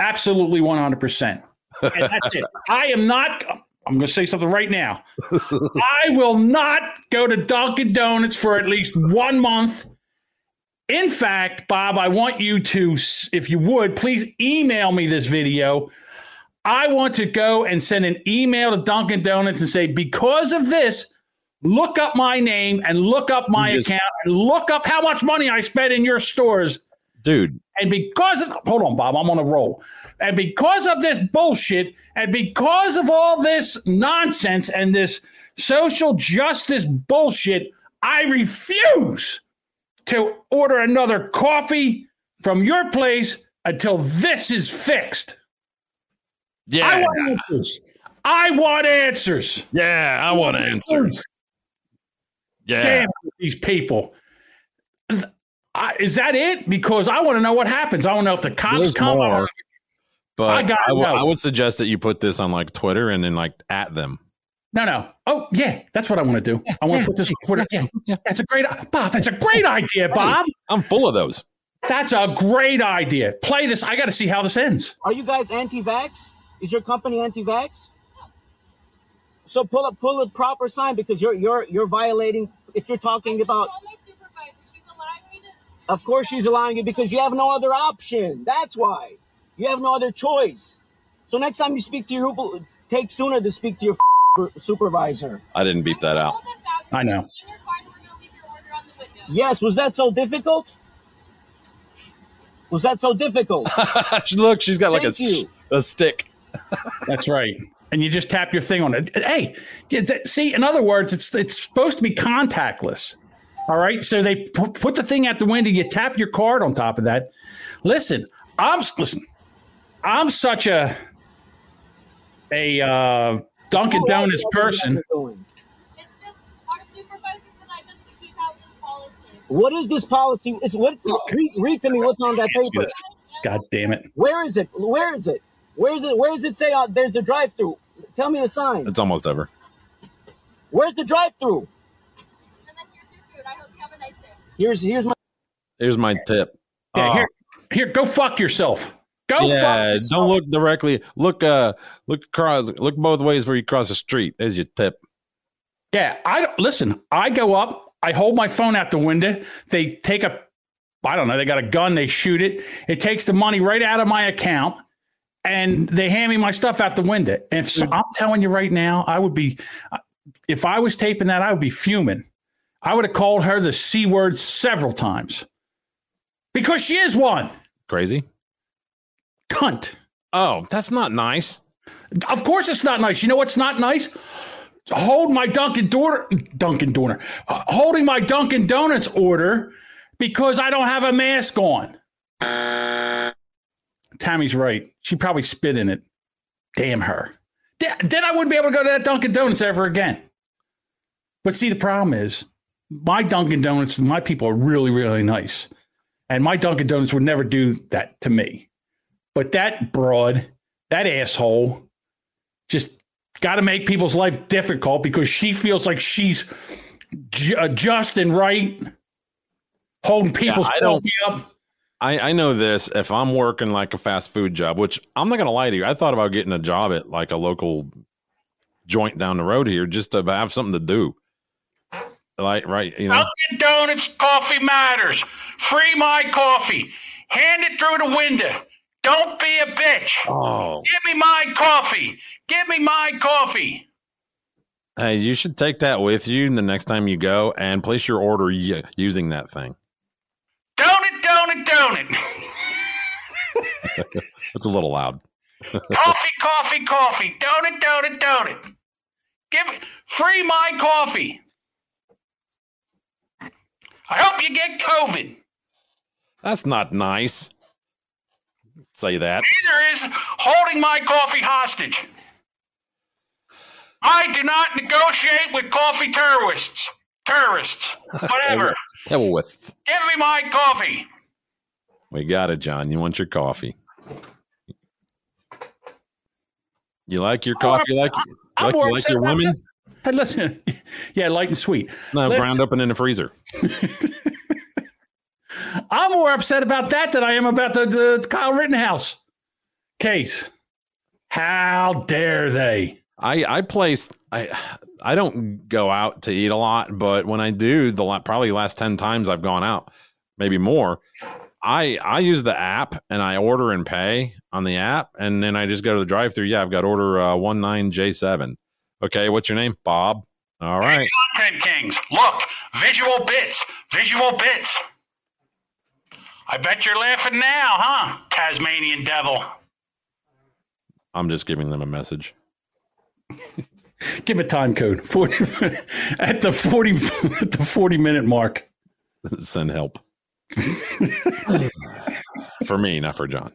Absolutely 100%. And that's it. I am not. I'm going to say something right now. [laughs] I will not go to Dunkin' Donuts for at least one month. In fact, Bob, I want you to, if you would, please email me this video. I want to go and send an email to Dunkin' Donuts and say, because of this, look up my name and look up my just- account and look up how much money I spent in your stores. Dude, And because of, hold on, Bob, I'm on a roll. And because of this bullshit, and because of all this nonsense and this social justice bullshit, I refuse to order another coffee from your place until this is fixed. yeah. I want answers. I want answers. yeah, I want answers. Yeah. Damn these people. Is, I- is that it? Because I want to know what happens. I want to know if the cops There's come. I more. wanna- But I I, gotta. I would suggest that you put this on like Twitter and then like at them. No, no. Oh, yeah, that's what I want to do. I want to put this on Twitter. Yeah, that's a great, Bob. That's a great idea, Bob. I'm full of those. That's a great idea. Play this. I got to see how this ends. Are you guys anti-vax? Is your company anti-vax? So pull up pull a proper sign because you're you're you're violating if you're talking about of course she's allowing you because you have no other option. That's why. You have no other choice. So next time you speak to your take sooner to speak to your [laughs] supervisor. I didn't beep that out. Pull this out. I know. In your car, and we're gonna leave your order on the window. Yes, was that so difficult? Was that so difficult? [laughs] Look, she's got like a, Thank you. s- a stick. [laughs] That's right. And you just tap your thing on it. Hey, see, in other words, it's it's supposed to be contactless. All right. So they pu- put the thing out the window. You tap your card on top of that. Listen, I'm listen. I'm such a a uh, Dunkin' Donuts person. It's just our supervisors would like us to keep out this policy. What is this policy? It's what read, read to me what's on that paper. God damn it. Where is it? Where is it? Where is it? Where does it say uh, there's a drive through? Tell me the sign. It's almost over. Where's the drive through? And then here's your food. I hope you have a nice day. Here's here's my Here's my tip. Yeah, Oh, here, here, go fuck yourself. Go fuck yeah, yourself. don't look directly. Look, uh, look across. Look both ways where you cross the street. There's your tip. Yeah, I don't listen. I go up, I hold my phone out the window. They take a, I don't know, they got a gun, they shoot it. It takes the money right out of my account, and they hand me my stuff out the window. And if so, I'm telling you right now, I would be, if I was taping that, I would be fuming. I would have called her the c word several times because she is one Crazy. cunt. Oh, that's not nice. Of course, it's not nice. You know what's not nice? Hold my Dunkin' Donor, Dunkin' Donor, uh, holding my Dunkin' Donuts order because I don't have a mask on. Tammy's right. She probably spit in it. Damn her. Th- Then I wouldn't be able to go to that Dunkin' Donuts ever again. But see, the problem is my Dunkin' Donuts, my people are really, really nice. And my Dunkin' Donuts would never do that to me. But that broad, that asshole, just got to make people's life difficult because she feels like she's ju- uh, just and right, holding people's don't- up. I, I know this. If I'm working like a fast food job, which I'm not gonna lie to you, I thought about getting a job at like a local joint down the road here just to have something to do. Like right, you know. Dunkin' Donuts coffee matters. Free my coffee. Hand it through the window. Don't be a bitch. Oh, Give me my coffee. Give me my coffee. hey, you should take that with you the next time you go and place your order using that thing. Donut, donut, donut. [laughs] It's a little loud. [laughs] coffee, coffee, coffee. Donut, donut, donut. Give me free my coffee. I hope you get COVID. That's not nice. Say that. Neither is holding my coffee hostage. I do not negotiate with coffee terrorists. Terrorists. [laughs] Whatever. Hell with. Give me my coffee. We got it, John. You want your coffee. You like your coffee? You like, I'm like, you like your women? [laughs] Hey, listen. [laughs] Yeah, light and sweet. No, Listen, ground up and in the freezer. [laughs] I'm more upset about that than I am about the, the Kyle Rittenhouse case. How dare they? I I place I I don't go out to eat a lot, but when I do, the probably last ten times I've gone out, maybe more. I I use the app and I order and pay on the app, and then I just go to the drive-through. Yeah, I've got order uh, one nine J seven. Okay, what's your name? Bob. All right. Content Kings. Look, visual bits, visual bits. I bet you're laughing now, huh? Tasmanian devil. I'm just giving them a message. [laughs] Give a time code 40 [laughs] at the 40 [laughs] at the 40 minute mark. Send help. for me, not for John.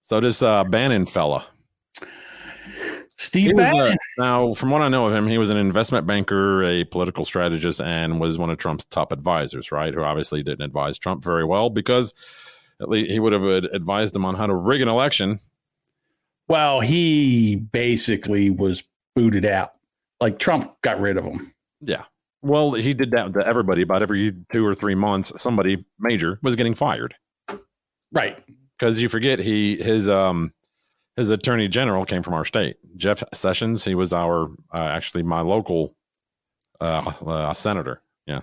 So this uh, Bannon fella. Steve was, uh, Bannon. now, from what I know of him, he was an investment banker, a political strategist, and was one of Trump's top advisors, right? Who obviously didn't advise Trump very well because at least he would have advised him on how to rig an election. Well, he basically was booted out. Like Trump got rid of him. Yeah. Well, he did that to everybody. About every two or three months, somebody major was getting fired. Right. Because you forget he his um his attorney general came from our state, Jeff Sessions. He was our uh, actually my local uh, uh senator. Yeah.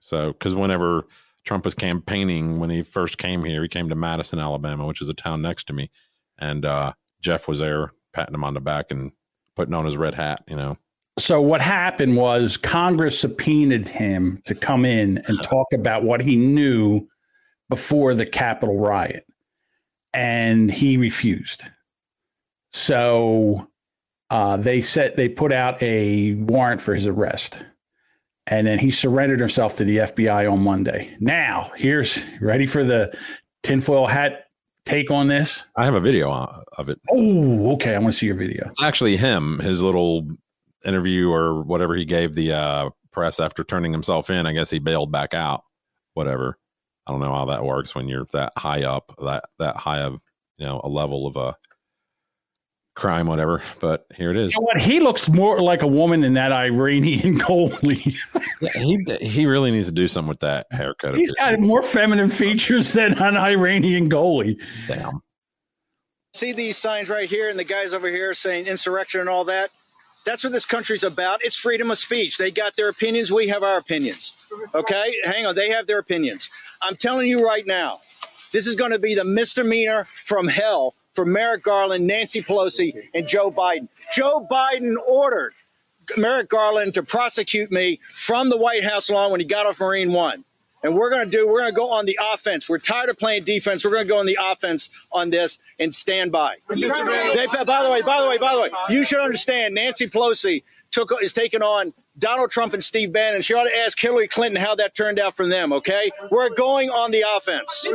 So because whenever Trump was campaigning when he first came here, he came to Madison, Alabama, which is a town next to me, and uh Jeff was there patting him on the back and putting on his red hat. You know. So what happened was Congress subpoenaed him to come in and [laughs] talk about what he knew before the Capitol riot, and he refused. So uh, they said they put out a warrant for his arrest, and then he surrendered himself to the FBI on Monday. Now, here's ready for the tinfoil hat take on this. I have a video of it. Oh, okay. I want to see your video. It's actually him, his little interview or whatever he gave the uh, press after turning himself in. I guess he bailed back out. Whatever. I don't know how that works when you're that high up, that that high of you know a level of a crime, whatever. But here it is. You know what? He looks more like a woman than that Iranian [laughs] goalie. Yeah, he he really needs to do something with that haircut. of He's his. got more feminine features than an Iranian goalie. Damn. See these signs right here, and the guys over here saying insurrection and all that. That's what this country's about. It's freedom of speech. They got their opinions. We have our opinions. Okay? Hang on. They have their opinions. I'm telling you right now, this is going to be the misdemeanor from hell for Merrick Garland, Nancy Pelosi, and Joe Biden. Joe Biden ordered Merrick Garland to prosecute me from the White House lawn when he got off Marine One. And we're going to do, we're going to go on the offense. We're tired of playing defense. We're going to go on the offense on this and stand by. They, by the way, by the way, by the way, you should understand Nancy Pelosi took is taking on Donald Trump and Steve Bannon. She ought to ask Hillary Clinton how that turned out from them, okay? We're going on the offense.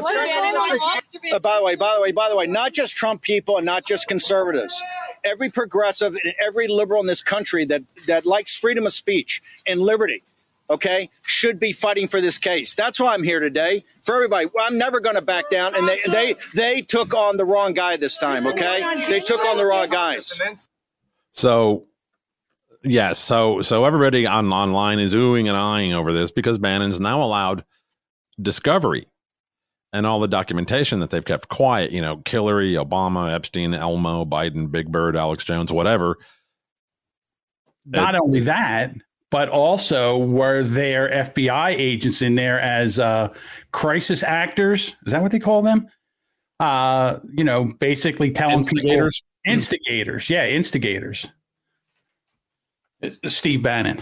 Uh, by the way, by the way, by the way, not just Trump people and not just conservatives. Every progressive and every liberal in this country that that likes freedom of speech and liberty, okay, should be fighting for this case. That's why I'm here today. For everybody, I'm never going to back down. And they they they took on the wrong guy this time, okay? They took on the wrong guys. So yes, so so everybody on online is oohing and eyeing over this because Bannon's now allowed discovery and all the documentation that they've kept quiet. You know, Hillary, Obama, Epstein, Elmo, Biden, Big Bird, Alex Jones, whatever. Not It- only that, but also were there FBI agents in there as uh, crisis actors? Is that what they call them? Uh, you know, basically telling Instigators? people instigators. Yeah, instigators. It's Steve Bannon.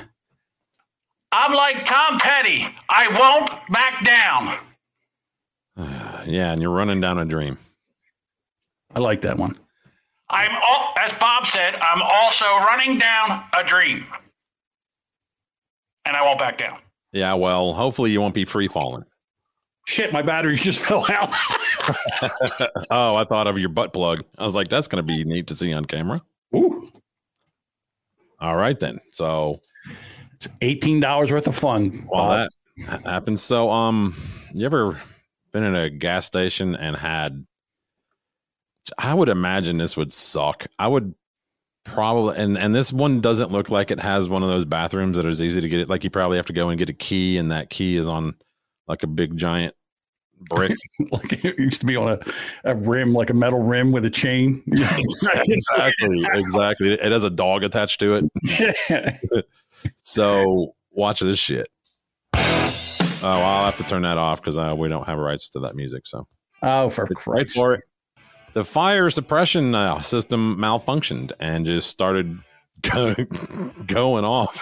I'm like Tom Petty. I won't back down. [sighs] Yeah, and you're running down a dream. I like that one. I'm all, as as Bob said, I'm also running down a dream. And I won't back down. Yeah, well, hopefully you won't be free falling. Shit, my batteries just [laughs] fell out. [laughs] oh, I thought of your butt plug. I was like, that's going to be neat to see on camera. Ooh. All right, then. So it's $18 worth of fun. Well, that happens. So, um, you ever been in a gas station and had, I would imagine this would suck. I would probably, and, and this one doesn't look like it has one of those bathrooms that is easy to get it. Like you probably have to go and get a key, and that key is on like a big giant brick. [laughs] like it used to be on a, a rim, like a metal rim with a chain. [laughs] [laughs] exactly. Exactly. It has a dog attached to it. so watch this shit. Oh, I'll have to turn that off because uh, we don't have rights to that music. So, oh, for right Christ's for it. The fire suppression uh, system malfunctioned and just started go- going off.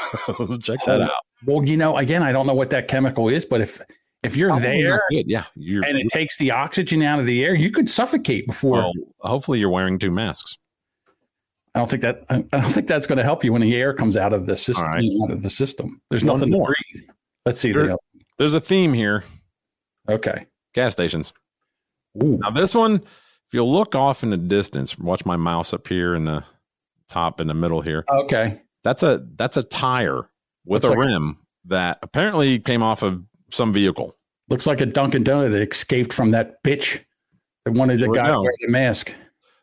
Check that out. Well, you know, again, I don't know what that chemical is, but if if you're Probably there. Yeah, you're, and it takes the oxygen out of the air, you could suffocate before. well, hopefully you're wearing two masks. I don't think that I don't think that's going to help you when the air comes out of the system. Right. Out of the system, there's One nothing more. to breathe. Let's see. There- The, There's a theme here. okay. Gas stations. Ooh. Now this one, if you look off in the distance, watch my mouse up here in the top in the middle here. Okay. That's a that's a tire with Looks a like- rim that apparently came off of some vehicle. Looks like a Dunkin' Donut that escaped from that bitch that wanted the Here guy to go. wear the mask.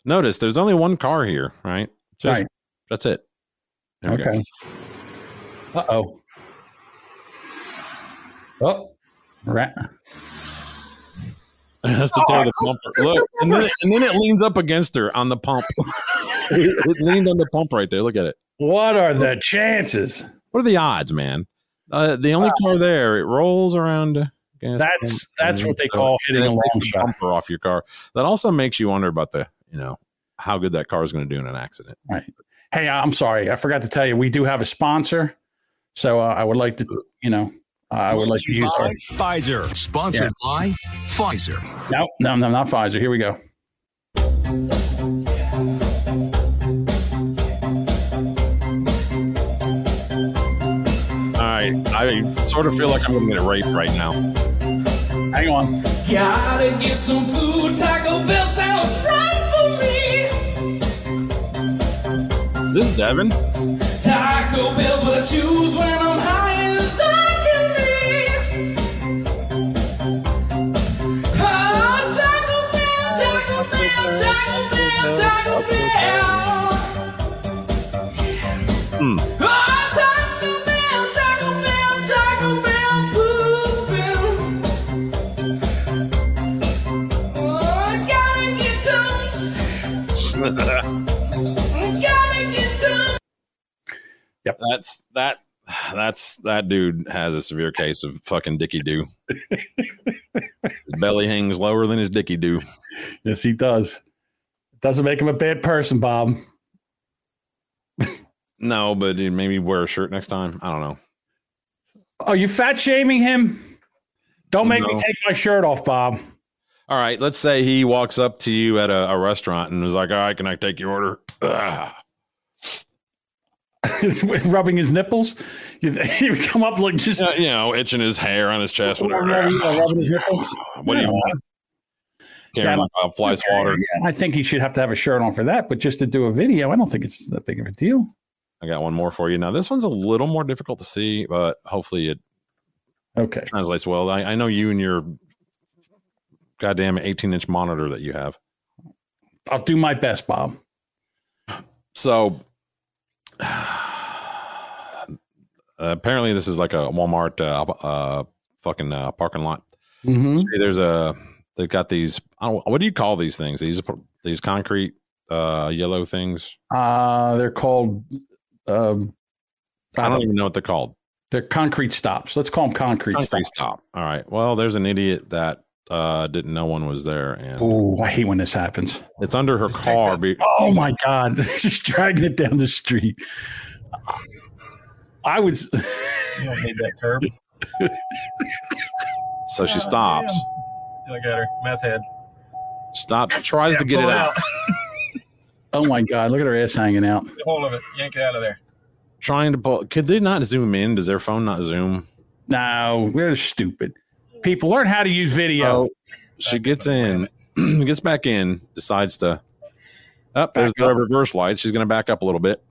Notice there's only one car here, right? Just- Right. That's it. There. Okay. Uh oh. Oh. Rat. It has to tear the bumper. Look, and then, and then it leans up against her on the pump. it, [laughs] it leaned on the pump right there. Look at it. What are the chances? What are the odds, man? Uh, the only car there, it rolls around. uh, That's- that's what they call hitting a it long shot. bumper off your car. That also makes you wonder about the, you know, how good that car is going to do in an accident. Right. Hey, I'm sorry. I forgot to tell you, we do have a sponsor. So uh, I would like to, you know, uh, I would like to use our. Pfizer, sponsored by Pfizer. No, no, no, not Pfizer. Here we go. All right. I sort of feel like I'm going to get raped right now. Hang on. Gotta get some food. Taco Bell sounds right for me. Is this Devin? Taco Bell's what I choose when I'm high as I can be. Oh, Taco Bell, Taco Bell, Taco Bell, Taco Bell. Hmm. [laughs] Yep. That's that. That's that dude has a severe case of fucking dicky do. his belly hangs lower than his dicky do. Yes, he does. Doesn't make him a bad person, Bob. [laughs] No, but dude, maybe wear a shirt next time. I don't know. Are you fat shaming him? Don't make me take my shirt off, Bob. All right, let's say he walks up to you at a, a restaurant and is like, "All right, can I take your order?" [laughs] Ugh. Rubbing his nipples. You, you [laughs] come up like just Yeah, you know, itching his hair on his chest. Whatever. rubbing his nipples. [laughs] What do you want? Carrying like a fly swatter. Yeah, I think he should have to have a shirt on for that, but just to do a video, I don't think it's that big of a deal. I got one more for you. Now, this one's a little more difficult to see, but hopefully it Okay. translates well. I, I know you and your goddamn 18 inch monitor that you have. I'll do my best, Bob. So [sighs] apparently, this is like a Walmart uh, uh, fucking uh, parking lot. Mhm. See, there's a they've got these. I don't, what do you call these things? These these concrete uh, yellow things. Uh, they're called. Um, I don't even know what they're called. They're concrete stops. Let's call them concrete, Concrete stops. stop. All right. Well, there's an idiot that uh, didn't know one was there, and Oh, I hate when this happens. it's under her car. Be- Oh my god, [laughs] just dragging it down the street. I would. [laughs] You don't need that curb. so she stops. Look at her, meth head. Stops. Tries to get it it out. Oh my God! Look at her ass hanging out. Get hold of it. Yank it out of there. Trying to pull. Could they not zoom in? Does their phone not zoom? No, we're stupid. People learn how to use video. Oh, she gets in, [clears throat] gets back in, decides to. Oh, up there's the reverse light. She's gonna back up a little bit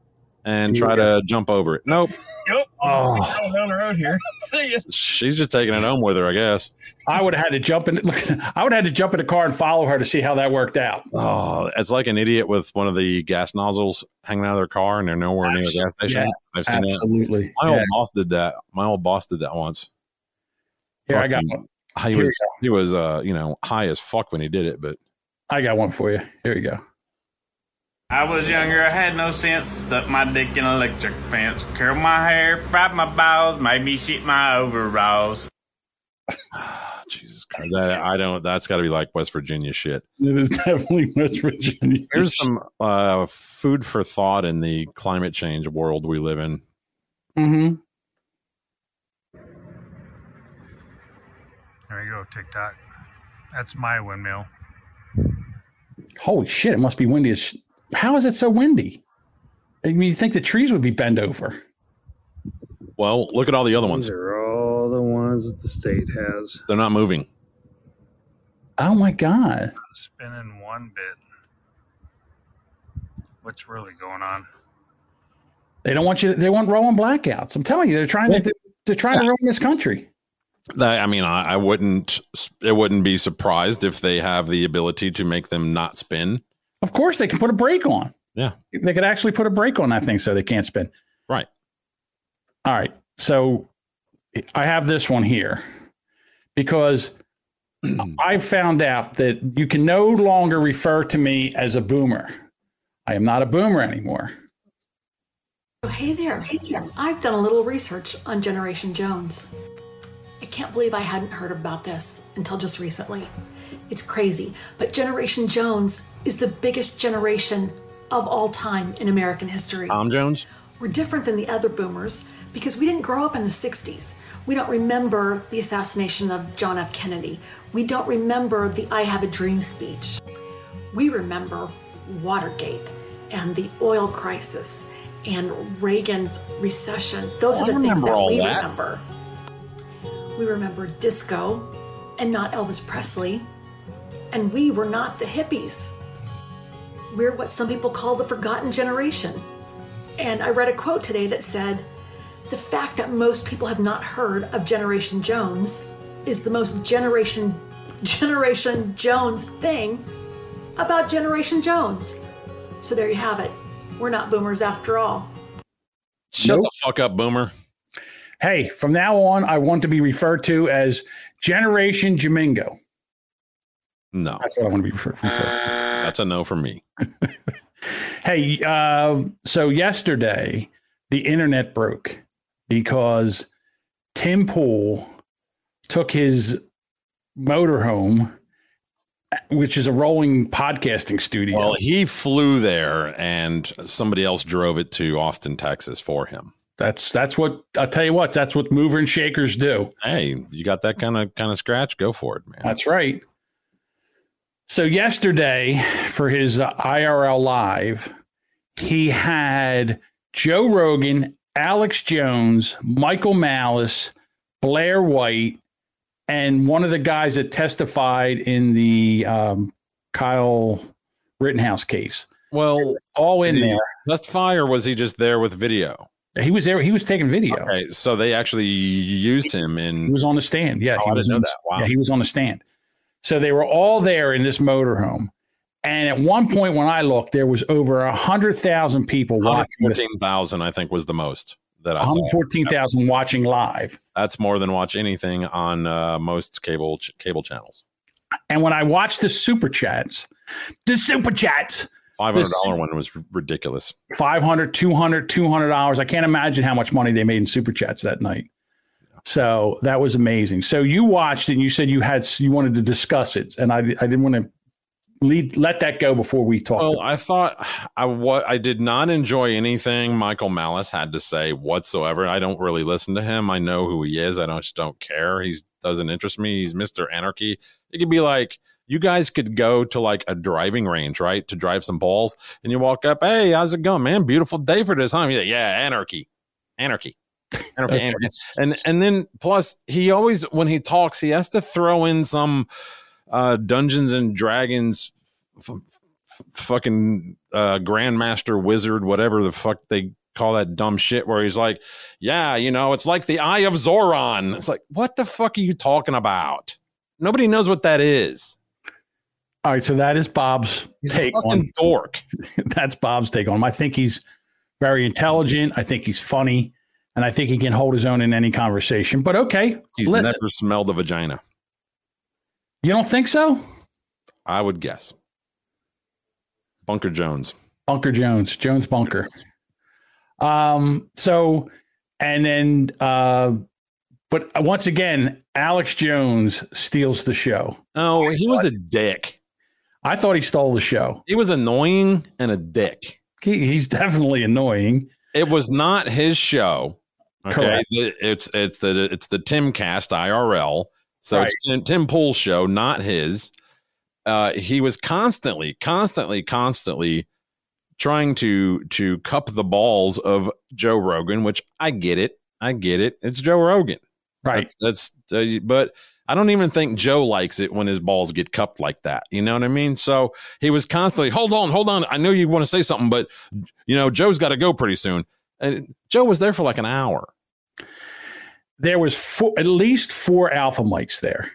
and try to jump over it. Nope. Yep. Oh. Down the road here. [laughs] See ya. She's just taking it home with her, I guess. I would have had to jump in. [laughs] Look, I would have had to jump in the car and follow her to see how that worked out. Oh, it's like an idiot with one of the gas nozzles hanging out of their car and they're nowhere near the gas station. Yeah, I've seen that. absolutely. My old boss did that. My old boss did that once. Here, I got one. He Here was you he was uh you know high as fuck when he did it, but I got one for you. Here you go. I was younger, I had no sense. Stuck my dick in an electric fence. Curled my hair, fried my balls, made me shit my overalls. [sighs] [sighs] Jesus Christ, that I don't. That's got to be like West Virginia shit. It is [laughs] definitely West Virginia. Here's some uh, food for thought in the climate change world we live in. Mm-hmm. There you go, TikTok. That's my windmill. Holy shit! It must be windy. As How is it so windy? I mean, you think the trees would be bent over? Well, look at all the other ones. These are all the ones that the state has. They're not moving. Oh my god! Spinning one bit. What's really going on? They don't want you. They want rolling blackouts. I'm telling you, they're trying to. They're trying to ruin this country. That- I mean, I, I wouldn't. It wouldn't be surprised if they have the ability to make them not spin. Of course, they can put a brake on. Yeah. They could actually put a brake on that thing so they can't spin. Right. All right. So I have this one here because [clears throat] I found out that you can no longer refer to me as a boomer. I am not a boomer anymore. Oh, Hey there. I've done a little research on Generation Jones. I can't believe I hadn't heard about this until just recently. It's crazy, but Generation Jones is the biggest generation of all time in American history. Tom Jones. We're different than the other boomers because we didn't grow up in the 60s. We don't remember the assassination of John F. Kennedy. We don't remember the I Have a Dream speech. We remember Watergate and the oil crisis and Reagan's recession. Those Oh, are the things that we that. remember. We remember disco and not Elvis Presley. And we were not the hippies. We're what some people call the forgotten generation. And I read a quote today that said, The fact that most people have not heard of Generation Jones is the most Generation [laughs] Generation Jones thing about Generation Jones. So there you have it. We're not boomers after all. Shut the fuck up, boomer. Hey, from now on, I want to be referred to as Generation Jamingo. No, That's what I want to be refer- referred to. that's a no for me. [laughs] Hey, uh, so yesterday the internet broke because Tim Pool took his motorhome, which is a rolling podcasting studio. Well, he flew there, and somebody else drove it to Austin, Texas, for him. That's that's what I'll tell you what. That's what mover and shakers do. Hey, you got that kind of kind of scratch? Go for it, man. That's right. So yesterday for his uh, IRL live, he had Joe Rogan, Alex Jones, Michael Malice, Blair White, and one of the guys that testified in the um, Kyle Rittenhouse case. Well, all in there. Testify, or was he just there with video? He was there. He was taking video. Okay, so they actually used him in. He was on the stand. Yeah, Oh, he was on. Wow. Yeah, he was on the stand. So they were all there in this motorhome. And at one point when I looked, there was over a hundred thousand people watching. Fourteen thousand, I think, was the most that I saw. 114,000 watching live. That's more than watch anything on uh, most cable ch- cable channels. And when I watched the super chats, the super chats, Five hundred the dollar one was ridiculous. 500 200 200 dollars i can't imagine how much money they made in super chats that night so that was amazing so you watched and you said you had you wanted to discuss it and i, I didn't want to lead, let that go before we talk. Well, I thought I what I did not enjoy anything Michael Malice had to say whatsoever. I don't really listen to him. I know who he is. I don't just don't care. He doesn't interest me. He's Mister Anarchy. It could be like you guys could go to like a driving range, right, to drive some balls, and you walk up, hey, how's it going, man? Beautiful day for this, huh? Like, yeah, anarchy, anarchy. Anarchy, anarchy. And and then plus he always when he talks he has to throw in some uh Dungeons and Dragons f- f- fucking uh grandmaster wizard whatever the fuck they call that dumb shit where he's like yeah you know it's like the eye of Zoran it's like what the fuck are you talking about nobody knows what that is All right, so that is Bob's He's a take fucking on dork. [laughs] That's Bob's take on him. I think he's very intelligent. I think he's funny, and I think he can hold his own in any conversation. But okay, he's listen, never smelled a vagina you don't think so? I would guess Bunker Jones Bunker Jones, Jones Bunker. Um, so and then uh but once again, Alex Jones steals the show. Oh, he was a dick. I thought he stole the show. He was annoying and a dick. He, he's definitely annoying. It was not his show. Okay, Correct. It's it's the it's the Timcast IRL. So it's Tim, Tim Pool's show, not his. Uh, he was constantly, constantly, constantly trying to to cup the balls of Joe Rogan, which I get it, I get it. It's Joe Rogan, right? That's, that's uh, but I don't even think Joe likes it when his balls get cupped like that. You know what I mean? So he was constantly, hold on, hold on. I know you want to say something, but you know Joe's got to go pretty soon. And Joe was there for like an hour. There was four, at least four alpha mics there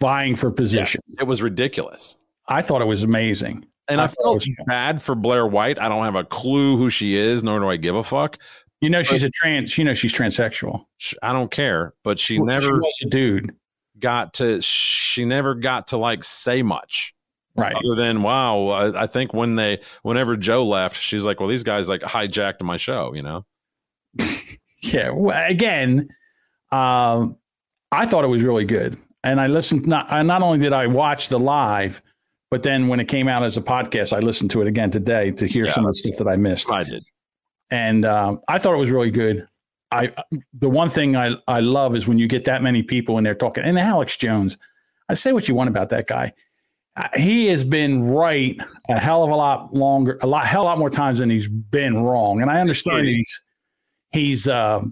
vying for position. It was ridiculous. I thought it was amazing. And I, it felt bad for Blair White. I don't have a clue who she is, nor do I give a fuck. You know she's a trans. You know she's transsexual. I don't care, but she Well, she never was a dude. Got to. She never got to like say much, right? Other than wow, I, I think when they, whenever Joe left, she's like, well, these guys like hijacked my show, you know. [laughs] Yeah. Well, again, um, I thought it was really good, and I listened. Not I not only did I watch the live, but then when it came out as a podcast, I listened to it again today to hear Yeah, some of the stuff that I missed. I did, and um, I thought it was really good. I the one thing I I love is when you get that many people in there talking. And Alex Jones, I say what you want about that guy. Uh, He has been right a hell of a lot longer, a lot hell of a lot more times than he's been wrong. And I understand he's he's uh,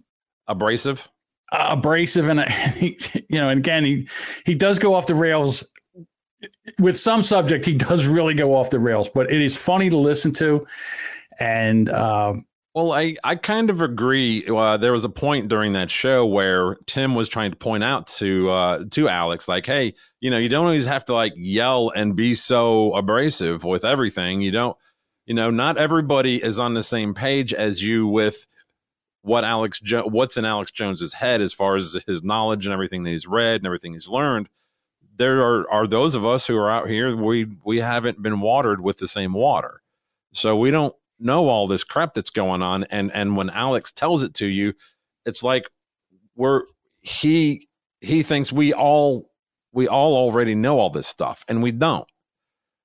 abrasive, abrasive, and, and [laughs] he, you know, and again he he does go off the rails with some subject. He does really go off the rails, but it is funny to listen to. And um, Well, I, I kind of agree. Uh, there was a point during that show where Tim was trying to point out to uh, to Alex, like, hey, you know, you don't always have to like yell and be so abrasive with everything. You don't, you know, not everybody is on the same page as you with what Alex jo- what's in Alex Jones's head as far as his knowledge and everything that he's read and everything he's learned. There are are those of us who are out here we we haven't been watered with the same water. So we don't know all this crap that's going on and and when Alex tells it to you, it's like we're he he thinks we all we all already know all this stuff and we don't.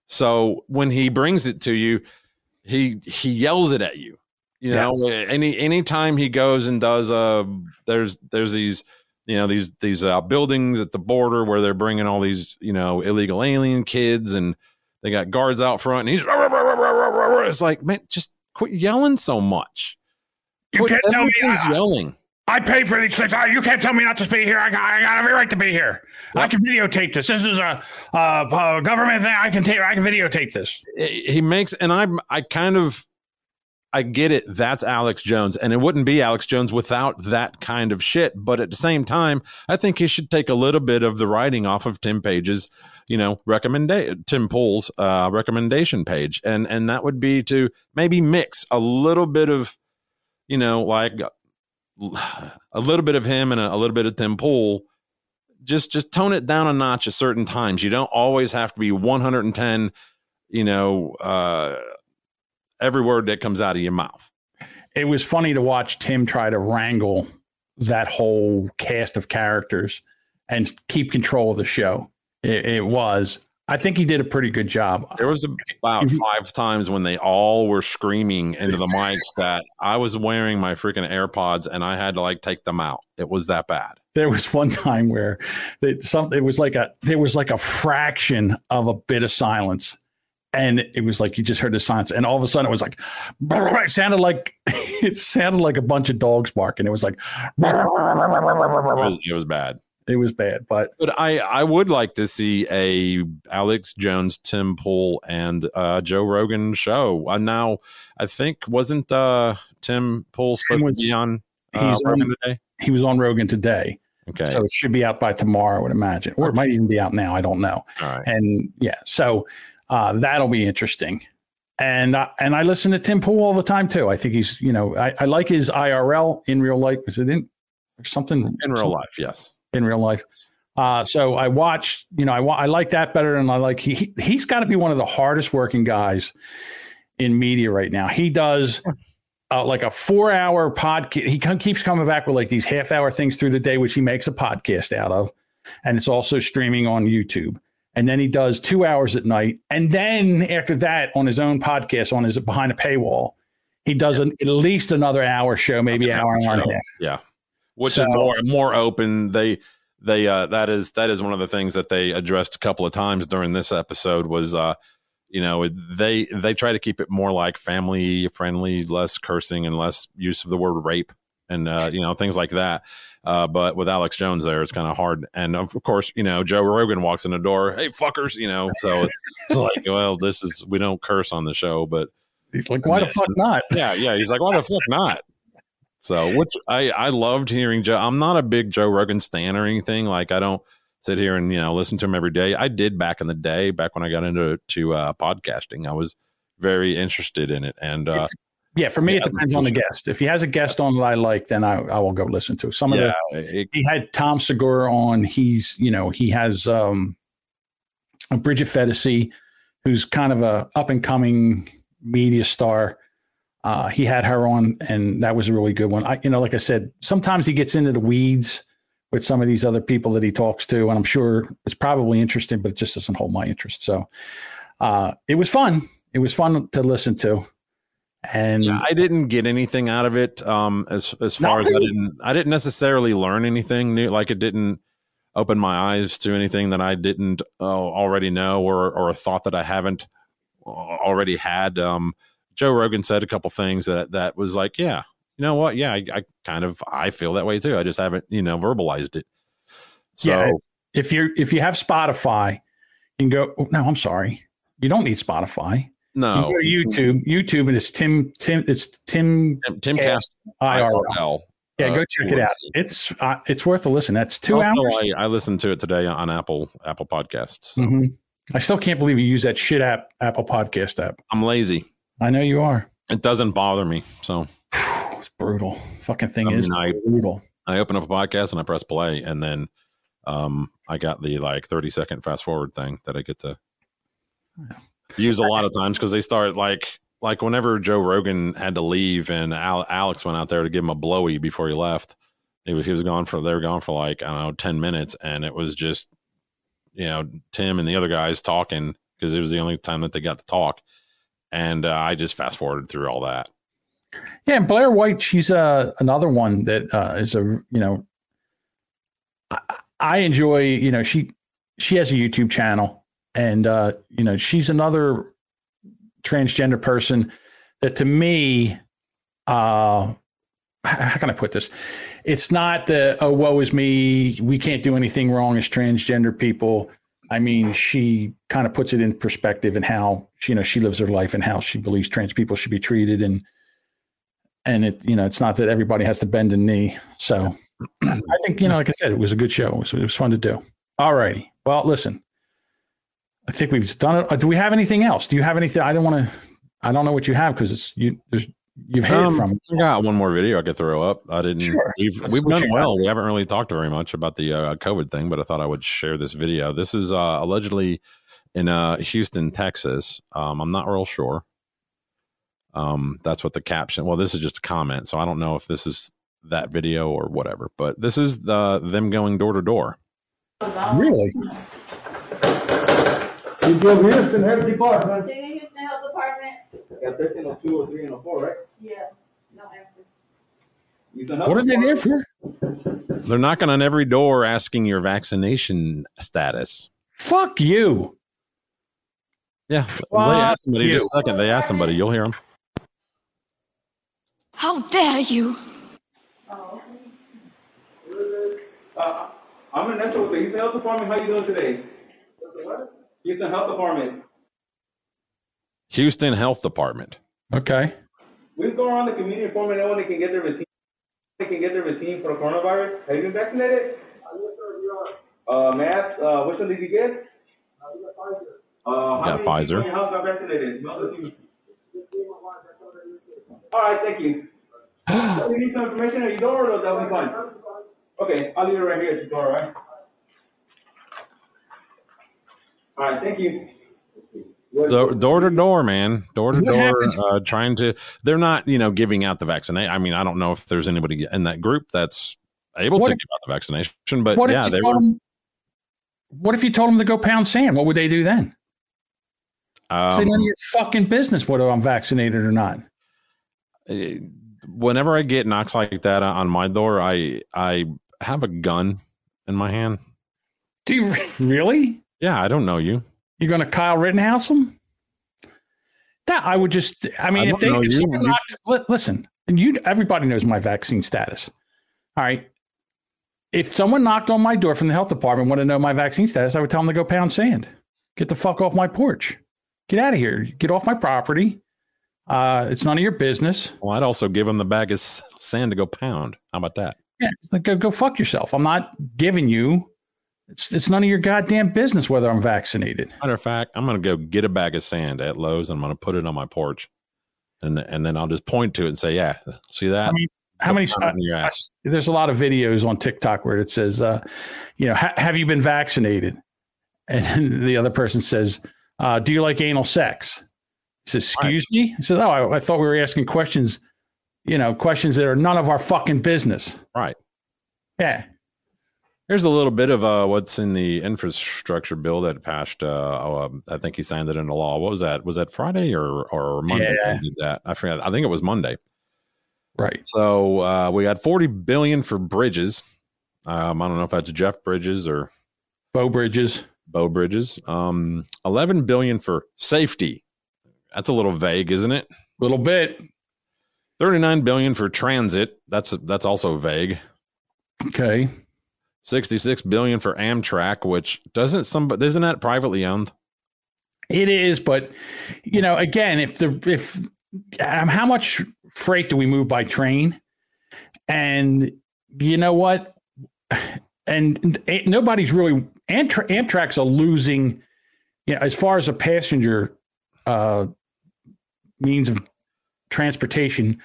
So when he brings it to you, he he yells it at you. You know, any anytime he goes and does uh there's there's these you know these these uh, buildings at the border where they're bringing all these you know illegal alien kids and they got guards out front and he's it's like man just quit yelling so much You Quit- can't tell me I- yelling I pay for these things. You can't tell me not to be here. I got, I got every right to be here. I can videotape this. This is a, a, a government thing. I can take. I can videotape this. he makes and i'm i kind of i get it that's alex jones and it wouldn't be alex jones without that kind of shit but at the same time i think he should take a little bit of the writing off of tim page's you know recommendation tim pool's uh recommendation page and and that would be to maybe mix a little bit of you know like a little bit of him and a, a little bit of tim pool. Just just tone it down a notch at certain times. You don't always have to be 110 you know, uh, every word that comes out of your mouth. It was funny to watch Tim try to wrangle that whole cast of characters and keep control of the show. It, it was I think he did a pretty good job. There was about five times when they all were screaming into the mics [laughs] that I was wearing my freaking AirPods and I had to like take them out. It was that bad. There was one time where they, some, it was like a there was like a fraction of a bit of silence, and it was like you just heard the silence, and all of a sudden it was like it sounded like [laughs] it sounded like a bunch of dogs barking. It was like It was, it was bad. it was bad, but But I, I would like to see a Alex Jones, Tim Pool, and uh, Joe Rogan show. Uh, now, I think wasn't uh, Tim Pool supposed was- to be on uh, he's on- today? he was on Rogan today. Okay. So it should be out by tomorrow, I would imagine, or it might even be out now. I don't know. All right. And yeah, so uh, that'll be interesting. And I, and I listen to Tim Pool all the time too. I think he's you know I, I like his IRL in real life. Is it in or something In real something- life, yes. In real life. Uh, so I watched, you know, I I like that better than I like. He he- he's got to be one of the hardest working guys in media right now. He does uh, like a four hour podcast. He com- keeps coming back with like these half hour things through the day, which he makes a podcast out of. And it's also streaming on YouTube. And then he does two hours at night. And then after that, on his own podcast, on his behind a paywall, he does an, at least another hour show, maybe an hour and a half. Yeah, which So- is more more open. They they uh, that is that is one of the things that they addressed a couple of times during this episode was uh, you know they they try to keep it more like family friendly, less cursing and less use of the word rape and uh, you know things like that. Uh, but with Alex Jones there, it's kind of hard. And of course, you know Joe Rogan walks in the door, hey fuckers, you know. So it's, it's like, well, this is we don't curse on the show, but He's like, why the fuck not? yeah, yeah. He's like, why the fuck not? So, which I I loved hearing Joe. I'm not a big Joe Rogan stan or anything. Like, I don't sit here and you know listen to him every day. I did back in the day, back when I got into to uh, podcasting. I was very interested in it, and uh, Yeah, for me, it depends on the guest. If he has a guest on that I like, then I, I will go listen to some of yeah, the. it- He had Tom Segura on. He's you know he has um, Bridget Phetasy, who's kind of a up and coming media star. Uh, he had her on, and that was a really good one. I, you know, like I said, sometimes he gets into the weeds with some of these other people that he talks to, and I'm sure it's probably interesting, but it just doesn't hold my interest. So uh, it was fun. It was fun to listen to, and yeah, I didn't get anything out of it. Um, as as far as I didn't, I didn't necessarily learn anything new. Like it didn't open my eyes to anything that I didn't uh, already know or or a thought that I haven't uh, already had. Um, Joe Rogan said a couple things that that was like, yeah, you know what? Yeah, I, I kind of I feel that way too. I just haven't you know verbalized it. So yeah, if you're if you have Spotify, you can go. oh, No, I'm sorry, you don't need Spotify. No, You go to YouTube. YouTube, and it's Tim. Tim. It's Tim. Tim, Timcast IRL. Yeah, uh, go check it out. It's uh, it's worth a listen. That's two also, hours. I, I listened to it today on Apple Apple Podcasts. Mhm. I still can't believe you use that shit app, Apple Podcast app. I'm lazy. I know you are. It doesn't bother me. So [sighs] It's brutal. Fucking thing I is mean, I- brutal. I open up a podcast and I press play, and then um, I got the like 30 second fast forward thing that I get to use a lot of times because they start like like whenever Joe Rogan had to leave and Al- Alex went out there to give him a blowy before he left. He was he was gone for they were gone for like I don't know 10 minutes, and it was just you know Tim and the other guys talking because it was the only time that they got to talk, and uh, I just fast forwarded through all that. Yeah, and Blair White, she's uh, another one that uh, is a you know, I, I enjoy. You know, she she has a YouTube channel, and uh, you know, she's another transgender person that to me, uh, how can I put this? It's not the oh woe is me, we can't do anything wrong as transgender people. I mean, she kind of puts it in perspective and how she, you know she lives her life and how she believes trans people should be treated. And and it you know it's not that everybody has to bend a knee. So [clears throat] i think you know like i said it was a good show. Was, it was fun to do. All righty. Well listen i think we've done it Uh, do we have anything else do you have anything i don't want to i don't know what you have because it's you there's you've hid Um, from I got one more video I could throw up. I didn't. Sure. We've we've done well. up. We haven't really talked very much about the uh, COVID thing, but I thought I would share this video. This is uh, allegedly in uh, Houston, Texas. Um, I'm not real sure. Um, that's what the caption. Well, this is just a comment, so I don't know if this is that video or whatever. But this is the them going door to door. really You go Houston Health Department. Houston Health Department. Got thirteen oh two or three and oh four, right? Yeah. No answer. Houston What are they there for? They're knocking on every door asking your vaccination status. Fuck you. Yeah. they asked somebody you. just a second. They asked somebody. You'll hear them. How dare you? Uh, I'm in Nessa with the Houston Health Department. How you doing today? Houston Health Department. Houston Health Department. Okay. We go around the community informing everyone they can get their vaccine. They can get their vaccine for the coronavirus. Have you been vaccinated? Uh, mask. Uh, which one did you get? Uh, how Got many Pfizer. people in your house got vaccinated? All right, thank you. [gasps] Do you need some information at your door, or that'll be fine? Okay, I'll leave it right here at your door, all right? All right, thank you. Do- Door to door, man. Door to What door. Uh, trying to. They're not, you know, giving out the vaccination. I mean, I don't know if there's anybody in that group that's able What to if- give out the vaccination, but what yeah, if they were. them, What if you told them to go pound sand? What would they do then? Um, Say none of your fucking business whether I'm vaccinated or not. eh, whenever I get knocks like that on my door, I I have a gun in my hand. Do you [laughs] really? Yeah, I don't know you. You're going to Kyle Rittenhouse them? Yeah, I would just. I mean, I if they if you. knocked, listen, and you, everybody knows my vaccine status. All right. If someone knocked on my door from the health department, wanted to know my vaccine status, I would tell them to go pound sand. Get the fuck off my porch. Get out of here. Get off my property. Uh, it's none of your business. Well, I'd also give them the bag of sand to go pound. How about that? Yeah, like, go go fuck yourself. I'm not giving you. It's it's none of your goddamn business whether I'm vaccinated. Matter of fact, I'm gonna go get a bag of sand at Lowe's and I'm gonna put it on my porch, and and then I'll just point to it and say, "Yeah, see that? I mean, how many? Pound it in your ass. There's a lot of videos on TikTok where it says, uh, you know, ha- have you been vaccinated? And the other person says, uh, do you like anal sex? He says, excuse me. He says, oh, I, I thought we were asking questions, you know, questions that are none of our fucking business. Right. Yeah. Here's a little bit of uh, what's in the infrastructure bill that passed. Uh, oh, um, I think he signed it into law. What was that? Was that Friday or or Monday? Yeah. Did that. I forgot. I think it was Monday. Right. So uh, we got 40 billion for bridges. Um, I don't know if that's Jeff Bridges or Beau Bridges. Beau Bridges. Um, 11 billion for safety. That's a little vague, isn't it? A little bit. 39 billion for transit. That's that's also vague. Okay. 66 billion for Amtrak, which doesn't some isn't that privately owned? It is, but you know, again, if the if um, how much freight do we move by train? And you know what? And it- nobody's really Amtrak, Amtrak's a losing. You know, as far as a passenger uh, means of transportation,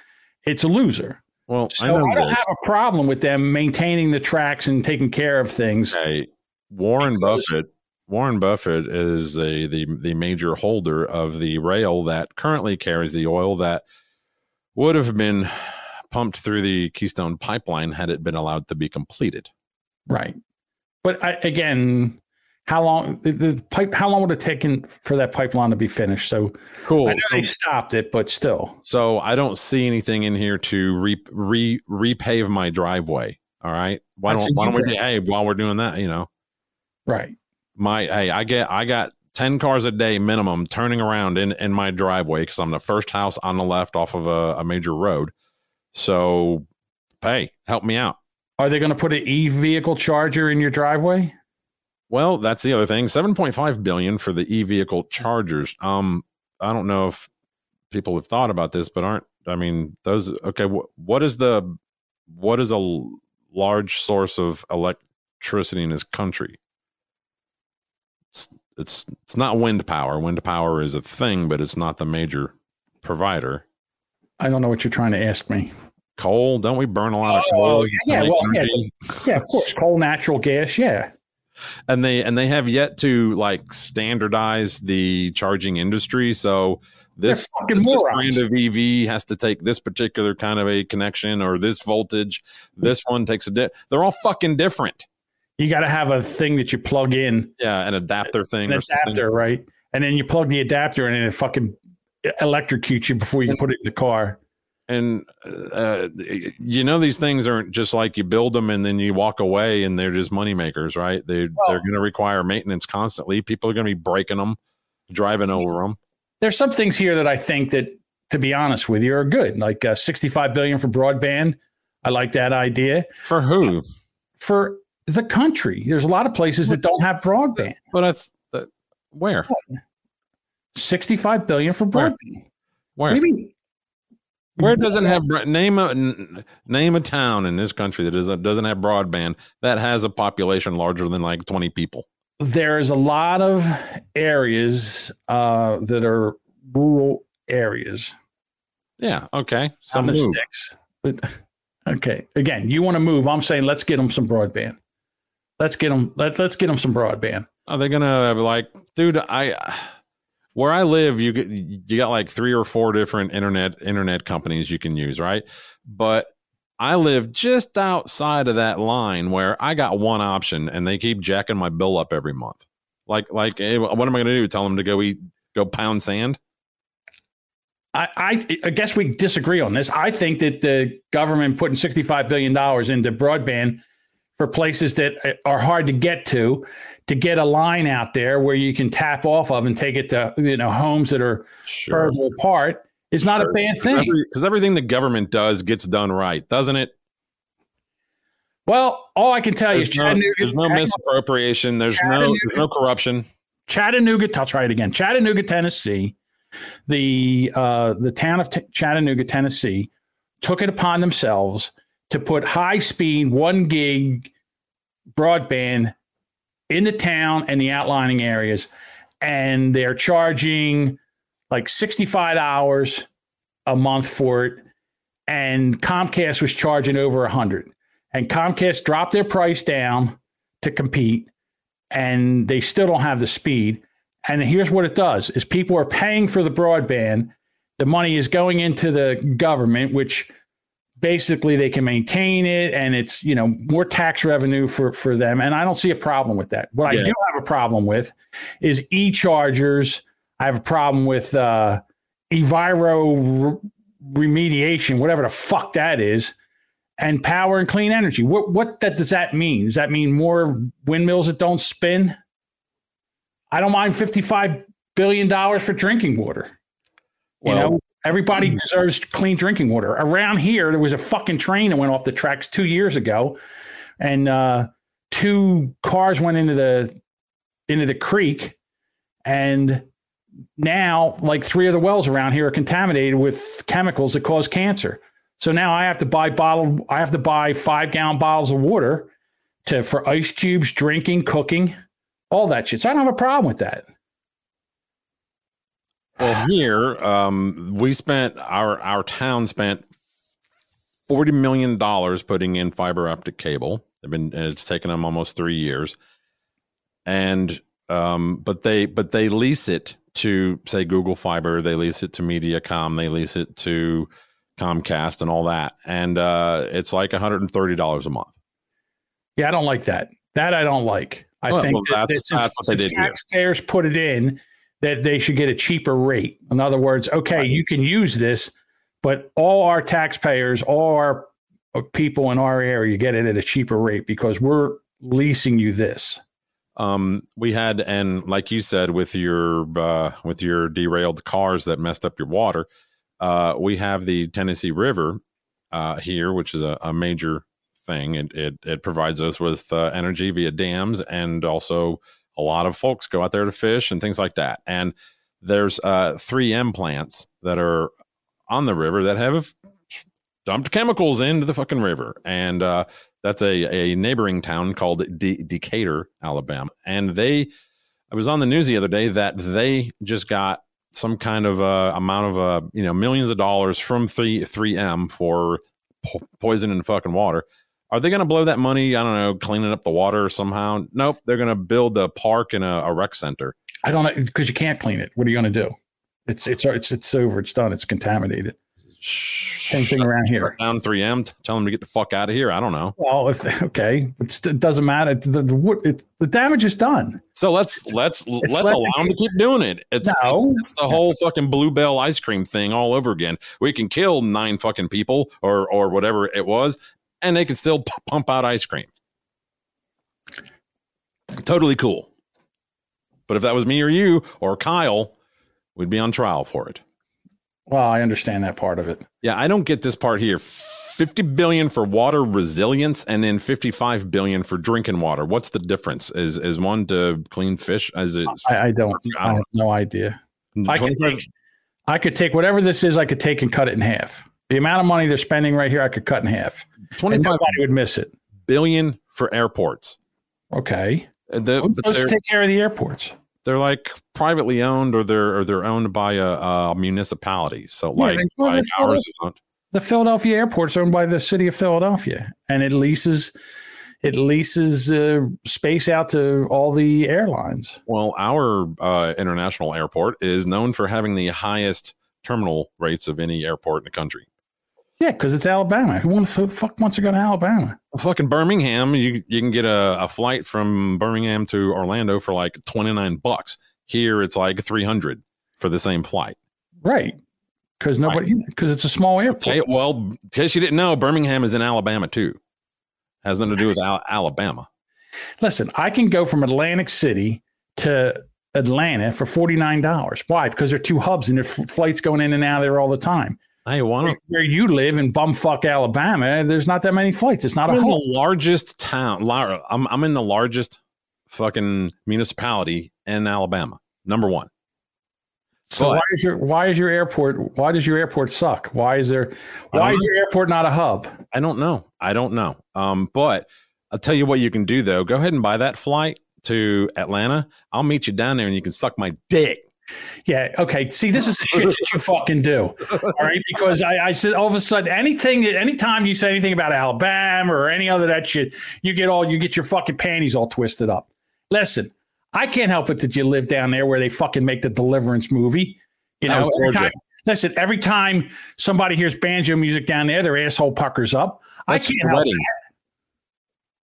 it's a loser. Well, So I know I, don't this. have a problem with them maintaining the tracks and taking care of things. Hey, Warren Buffett. Warren Buffett is the, the the major holder of the rail that currently carries the oil that would have been pumped through the Keystone pipeline had it been allowed to be completed. Right. But I, again, how long the, pipe? How long would it taken for that pipeline to be finished? So Cool. I know So- they stopped it, but still, So I don't see anything in here to re, re repave my driveway. All right. Why That's don't why don't we do, hey while we're doing that, you know, right? my hey, I get I got 10 cars a day minimum turning around in in my driveway because I'm the first house on the left off of a, a major road. So hey, help me out. Are they going to put an e vehicle charger in your driveway? Well, that's the other thing. 7.5 billion for the e-vehicle chargers. Um I don't know if people have thought about this, but aren't I mean, those okay, wh- what is the what is a l- large source of electricity in this country? It's it's it's not wind power. Wind power is a thing, but it's not the major provider. I don't know what you're trying to ask me. Coal, don't we burn a lot of Oh, coal? yeah, well, yeah. Yeah, of course, coal, natural gas. Yeah, and they and they have yet to like standardize the charging industry so this, this brand of ev has to take this particular kind of a connection or this voltage this one takes a di- they're all fucking different You got to have a thing that you plug in, Yeah, an adapter thing. an or something. adapter, right? And then you plug the adapter in, and it fucking electrocutes you before you can put it in the car. And uh, you know these things aren't just like you build them and then you walk away and they're just money makers, right? They they're going to require maintenance constantly. People are going to be breaking them, driving over them. There's some things here that I think that, to be honest with you, are good. Like uh, 65 billion for broadband. I like that idea. For who? For the country. There's a lot of places that don't have broadband. But I, th- uh, where? 65 billion for Where? broadband. Where? What do you mean? Where doesn't have name a name a town in this country that doesn't doesn't have broadband that has a population larger than like twenty people? There's a lot of areas uh, that are rural areas. Yeah. Okay. Some the sticks. But, okay. Again, you want to move. I'm saying let's get them some broadband. Let's get them. Let, let's get them some broadband. Are they gonna like, dude? I where I live, you get you got like three or four different internet internet companies you can use, right? But I live just outside of that line where I got one option, and they keep jacking my bill up every month. Like, like, eh, what am I gonna do? Tell them to go eat, go pound sand? I, I, I guess we disagree on this. I think that the government putting $65 billion into broadband for places that are hard to get to, to get a line out there where you can tap off of and take it to you know homes that are further apart is not a bad thing. Because everything the government does gets done right, doesn't it? Well, all I can tell you is There's no, Chattanooga. there's no misappropriation. There's no there's no corruption. Chattanooga. I'll try it again. Chattanooga, Tennessee. The uh, the town of T- Chattanooga, Tennessee, took it upon themselves to put high speed one gig broadband in the town and the outlining areas, and they're charging like sixty five dollars a month for it, and Comcast was charging over a hundred, and Comcast dropped their price down to compete and they still don't have the speed. And here's what it does is people are paying for the broadband. The money is going into the government, which basically they can maintain it and it's, you know, more tax revenue for, for them. And I don't see a problem with that. What I do have a problem with is e-chargers. I have a problem with uh, Eviro re- remediation, whatever the fuck that is and power and clean energy. What what that does that mean? Does that mean more windmills that don't spin? I don't mind fifty five billion dollars for drinking water. You Well- know, everybody deserves clean drinking water. Around here, there was a fucking train that went off the tracks two years ago, and uh, two cars went into the into the creek, and now like three of the wells around here are contaminated with chemicals that cause cancer. So now I have to buy bottled. I have to buy five gallon bottles of water to for ice cubes, drinking, cooking, all that shit. So I don't have a problem with that. Well, here um, we spent our our town spent forty million dollars putting in fiber optic cable. They've been it's taken them almost three years, and um, but they but they lease it to say Google Fiber, they lease it to MediaCom, they lease it to Comcast, and all that, and uh, it's like one hundred and thirty dollars a month. Yeah, I don't like that. That I don't like. I Well, think well, that, that's- that since, that's what they since did here. taxpayers put it in, that they should get a cheaper rate. In other words, okay, you can use this, but all our taxpayers, all our people in our area get it at a cheaper rate because we're leasing you this. um we had and like you said with your uh with your derailed cars that messed up your water uh we have the tennessee river uh here which is a, a major thing it, it it provides us with uh, energy via dams and also a lot of folks go out there to fish and things like that and there's uh 3m plants that are on the river that have dumped chemicals into the fucking river and uh that's a, a neighboring town called De- Decatur, Alabama. And they, I was on the news the other day that they just got some kind of uh, amount of, uh, you know, millions of dollars from 3, 3M for po- poison in fucking water. Are they going to blow that money? I don't know, cleaning up the water somehow? Nope. They're going to build a park and a, a rec center. I don't know because you can't clean it. What are you going to do? It's it's it's it's over. It's done. It's contaminated. Same thing around here. Down 3M, tell them to get the fuck out of here. I don't know. Well, if okay, it's, it doesn't matter. The the, it's, the damage is done. So let's let's It's let let allow them to keep doing it. It's, No. it's it's the whole fucking bluebell ice cream thing all over again. We can kill nine fucking people or or whatever it was, and they can still pump out ice cream. Totally cool. But if that was me or you or Kyle, we'd be on trial for it. Well, I understand that part of it. Yeah, I don't get this part here. 50 billion for water resilience and then 55 billion for drinking water. What's the difference? Is is one to clean fish as it I, I don't. I have no idea. I could take. I could take whatever this is. I could take and cut it in half. The amount of money they're spending right here, I could cut in half. 25 nobody would miss it. billion for airports. Okay. The- supposed to take care of the airports? they're like privately owned or they're or they're owned by a, a municipality. So Yeah, like, they- like that's ours it- is owned. The Philadelphia airport's owned by the city of Philadelphia, and it leases it leases uh, space out to all the airlines. Well, our uh, international airport is known for having the highest terminal rates of any airport in the country. Yeah, because it's Alabama. Who wants who the fuck wants to go to Alabama? fucking Birmingham, you you can get a, a flight from Birmingham to Orlando for like twenty nine bucks. Here it's like three hundred for the same flight. Right. Because nobody because it's a small airport. Okay, well, in case you didn't know, Birmingham is in Alabama too. Has nothing to do with Al- Alabama. Listen, I can go from Atlantic City to Atlanta for forty nine dollars. Why? Because there are two hubs and there's flights going in and out there all the time. Hey, why Where you live in bumfuck Alabama, there's not that many flights. It's not I'm a the largest town. I'm I'm in the largest fucking municipality in Alabama. Number one. So But- why is your why is your airport why does your airport suck? Why is there why is your airport not a hub? I don't know. I don't know. Um, but I'll tell you what you can do though. Go ahead and buy that flight to Atlanta. I'll meet you down there and you can suck my dick. Yeah. Okay. See, this is the shit that you fucking do. All right. Because I, I said all of a sudden, anything, anytime you say anything about Alabama or any other that shit, you get all, you get your fucking panties all twisted up. Listen, I can't help it that you live down there where they fucking make the Deliverance movie. You know, every time, listen, every time somebody hears banjo music down there, their asshole puckers up. That's I can't help wedding. that.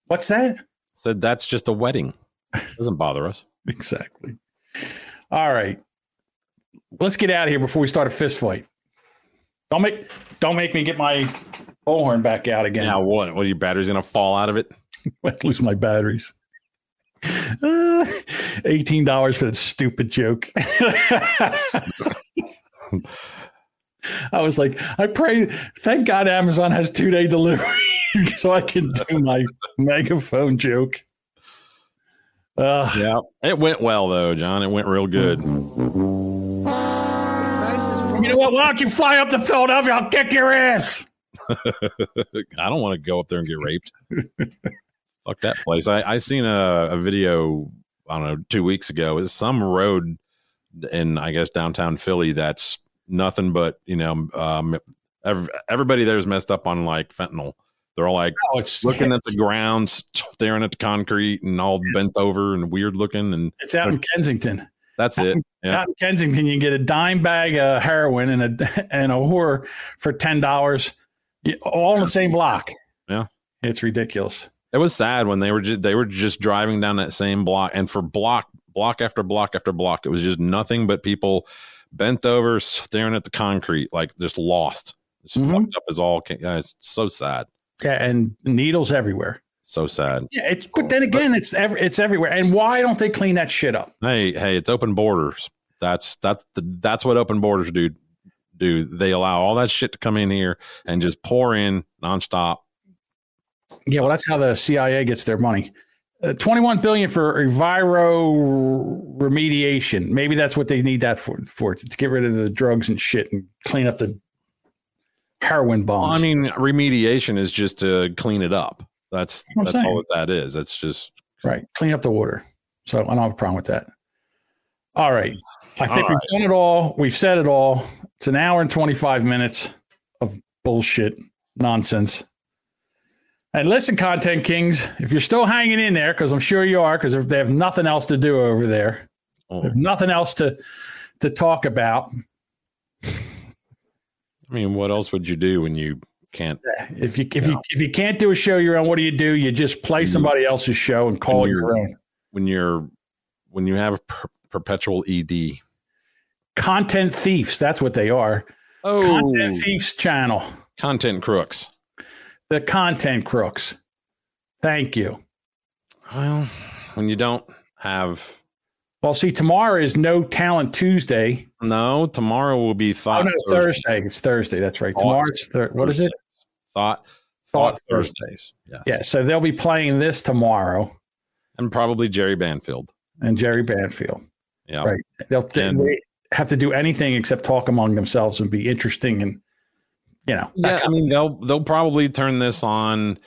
What's that? So that's just a wedding. Doesn't bother us. [laughs] Exactly. All right. Let's get out of here before we start a fist fight. Don't make don't make me get my bullhorn back out again. Now what? What are your batteries gonna fall out of it? [laughs] Might lose my batteries. Uh, Eighteen dollars for that stupid joke. [laughs] I was like, I pray, thank God Amazon has two day delivery [laughs] so I can do my megaphone joke. Uh, yeah. It went well though, John. It went real good. You know what? Why don't you fly up to Philadelphia? I'll kick your ass. [laughs] I don't want to go up there and get raped. Fuck that place. I, I seen a, a video, I don't know, two weeks ago. It's some road in, I guess, downtown Philly that's nothing but, you know, um, ev- everybody there's messed up on like fentanyl. They're all like Oh, looking at the ground, staring at the concrete and all bent over and weird looking. And It's out in Kensington. That's it. [laughs] Yeah. Out in Kensington, you get a dime bag of heroin and a and a whore for ten dollars, all in the same block. Yeah. It's ridiculous. It was sad when they were just they were just driving down that same block, and for block block after block after block, it was just nothing but people bent over, staring at the concrete, like just lost, just Mm-hmm. fucked up as all. Can, yeah, it's so sad, Yeah, and needles everywhere. So sad. Yeah, it's, but then again, it's ev- it's everywhere. And why don't they clean that shit up? Hey, hey, it's open borders. That's that's the, that's what open borders do. Do they allow all that shit to come in here and just pour in nonstop? Yeah, well, that's how the CIA gets their money. Uh, Twenty-one billion for enviro remediation. Maybe that's what they need that for, for to get rid of the drugs and shit and clean up the heroin bombs. I mean, remediation is just to clean it up. That's that's all that is. It's just Right. Clean up the water. So I don't have a problem with that. All right. I think All we've right. done it all. We've said it all. It's an hour and 25 minutes of bullshit nonsense. And listen, Content Kings, if you're still hanging in there, because I'm sure you are, because they have nothing else to do over there, Oh. nothing else to to talk about. I mean, what else would you do when you can't? If you if you if you can't do a show your own, what do you do? You just play somebody else's show and call your own. When you're when you have per- perpetual ED. Content thieves. That's what they are. Oh. Content thieves channel. Content crooks. The content crooks. Thank you. Well, when you don't have Well, see, tomorrow is No Talent Tuesday. no, tomorrow will be Oh no, Thursday. It's Thursday. That's right. Thought Tomorrow's thir- what is it? Thought Thought Thought Thursday. Thursdays. Yes. Yeah. So they'll be playing this tomorrow. And probably Jerry Banfield. And Jerry Banfield. Yeah. Right. They'll And- they have to do anything except talk among themselves and be interesting and you know. Yeah, I mean they'll they'll probably turn this on.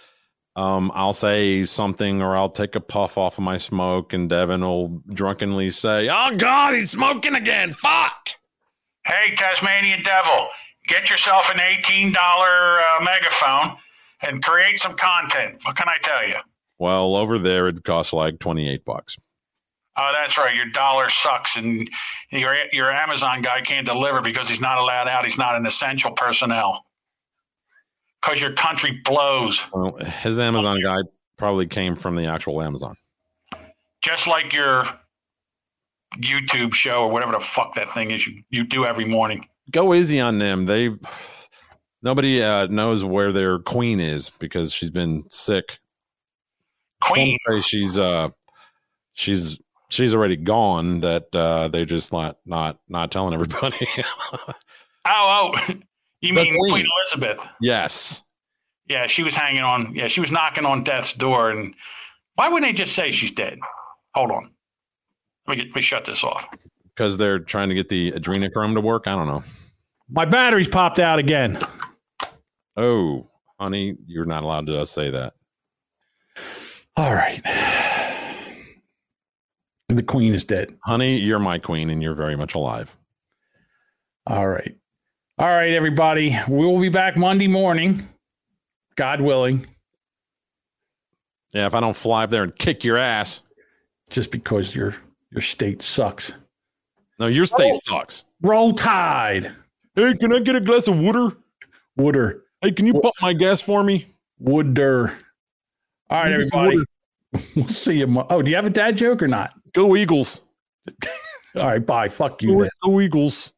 Um, I'll say something or I'll take a puff off of my smoke, and Devin will drunkenly say, "Oh God, he's smoking again! Fuck!" Hey, Tasmanian Devil, get yourself an $18 uh, megaphone and create some content. What can I tell you? Well, over there it costs like twenty eight bucks. Oh, that's right. Your dollar sucks, and your your Amazon guy can't deliver because he's not allowed out. He's not an essential personnel. Because your country blows, Well, his Amazon guy probably came from the actual Amazon. just like your YouTube show or whatever the fuck that thing is you, you do every morning. Go easy on them. They nobody uh, knows where their queen is because she's been sick. Queen? Some say she's uh she's she's already gone. That uh, they just not not not telling everybody. [laughs] Oh, oh, [laughs] you The mean Queen. Queen Elizabeth? yes. Yeah, she was hanging on. Yeah, she was knocking on death's door. And why wouldn't they just say she's dead? Hold on. Let me, get, let me shut this off. Because they're trying to get the adrenochrome to work. I don't know. My battery's popped out again. Oh, honey, you're not allowed to say that. All right. The queen is dead. Honey, you're my queen and you're very much alive. All right. All right, everybody. We will be back Monday morning, God willing, Yeah, if I don't fly up there and kick your ass. just because your your state sucks. No, your state Oh. sucks. Roll Tide. Hey, can I get a glass of water? Wooder. Hey, can you pump my gas for me? Wooder. All right, Give me some everybody. [laughs] We'll see you. Mo- oh, do you have a dad joke or not? Go Eagles. All right, bye. Fuck you. Go, go Eagles.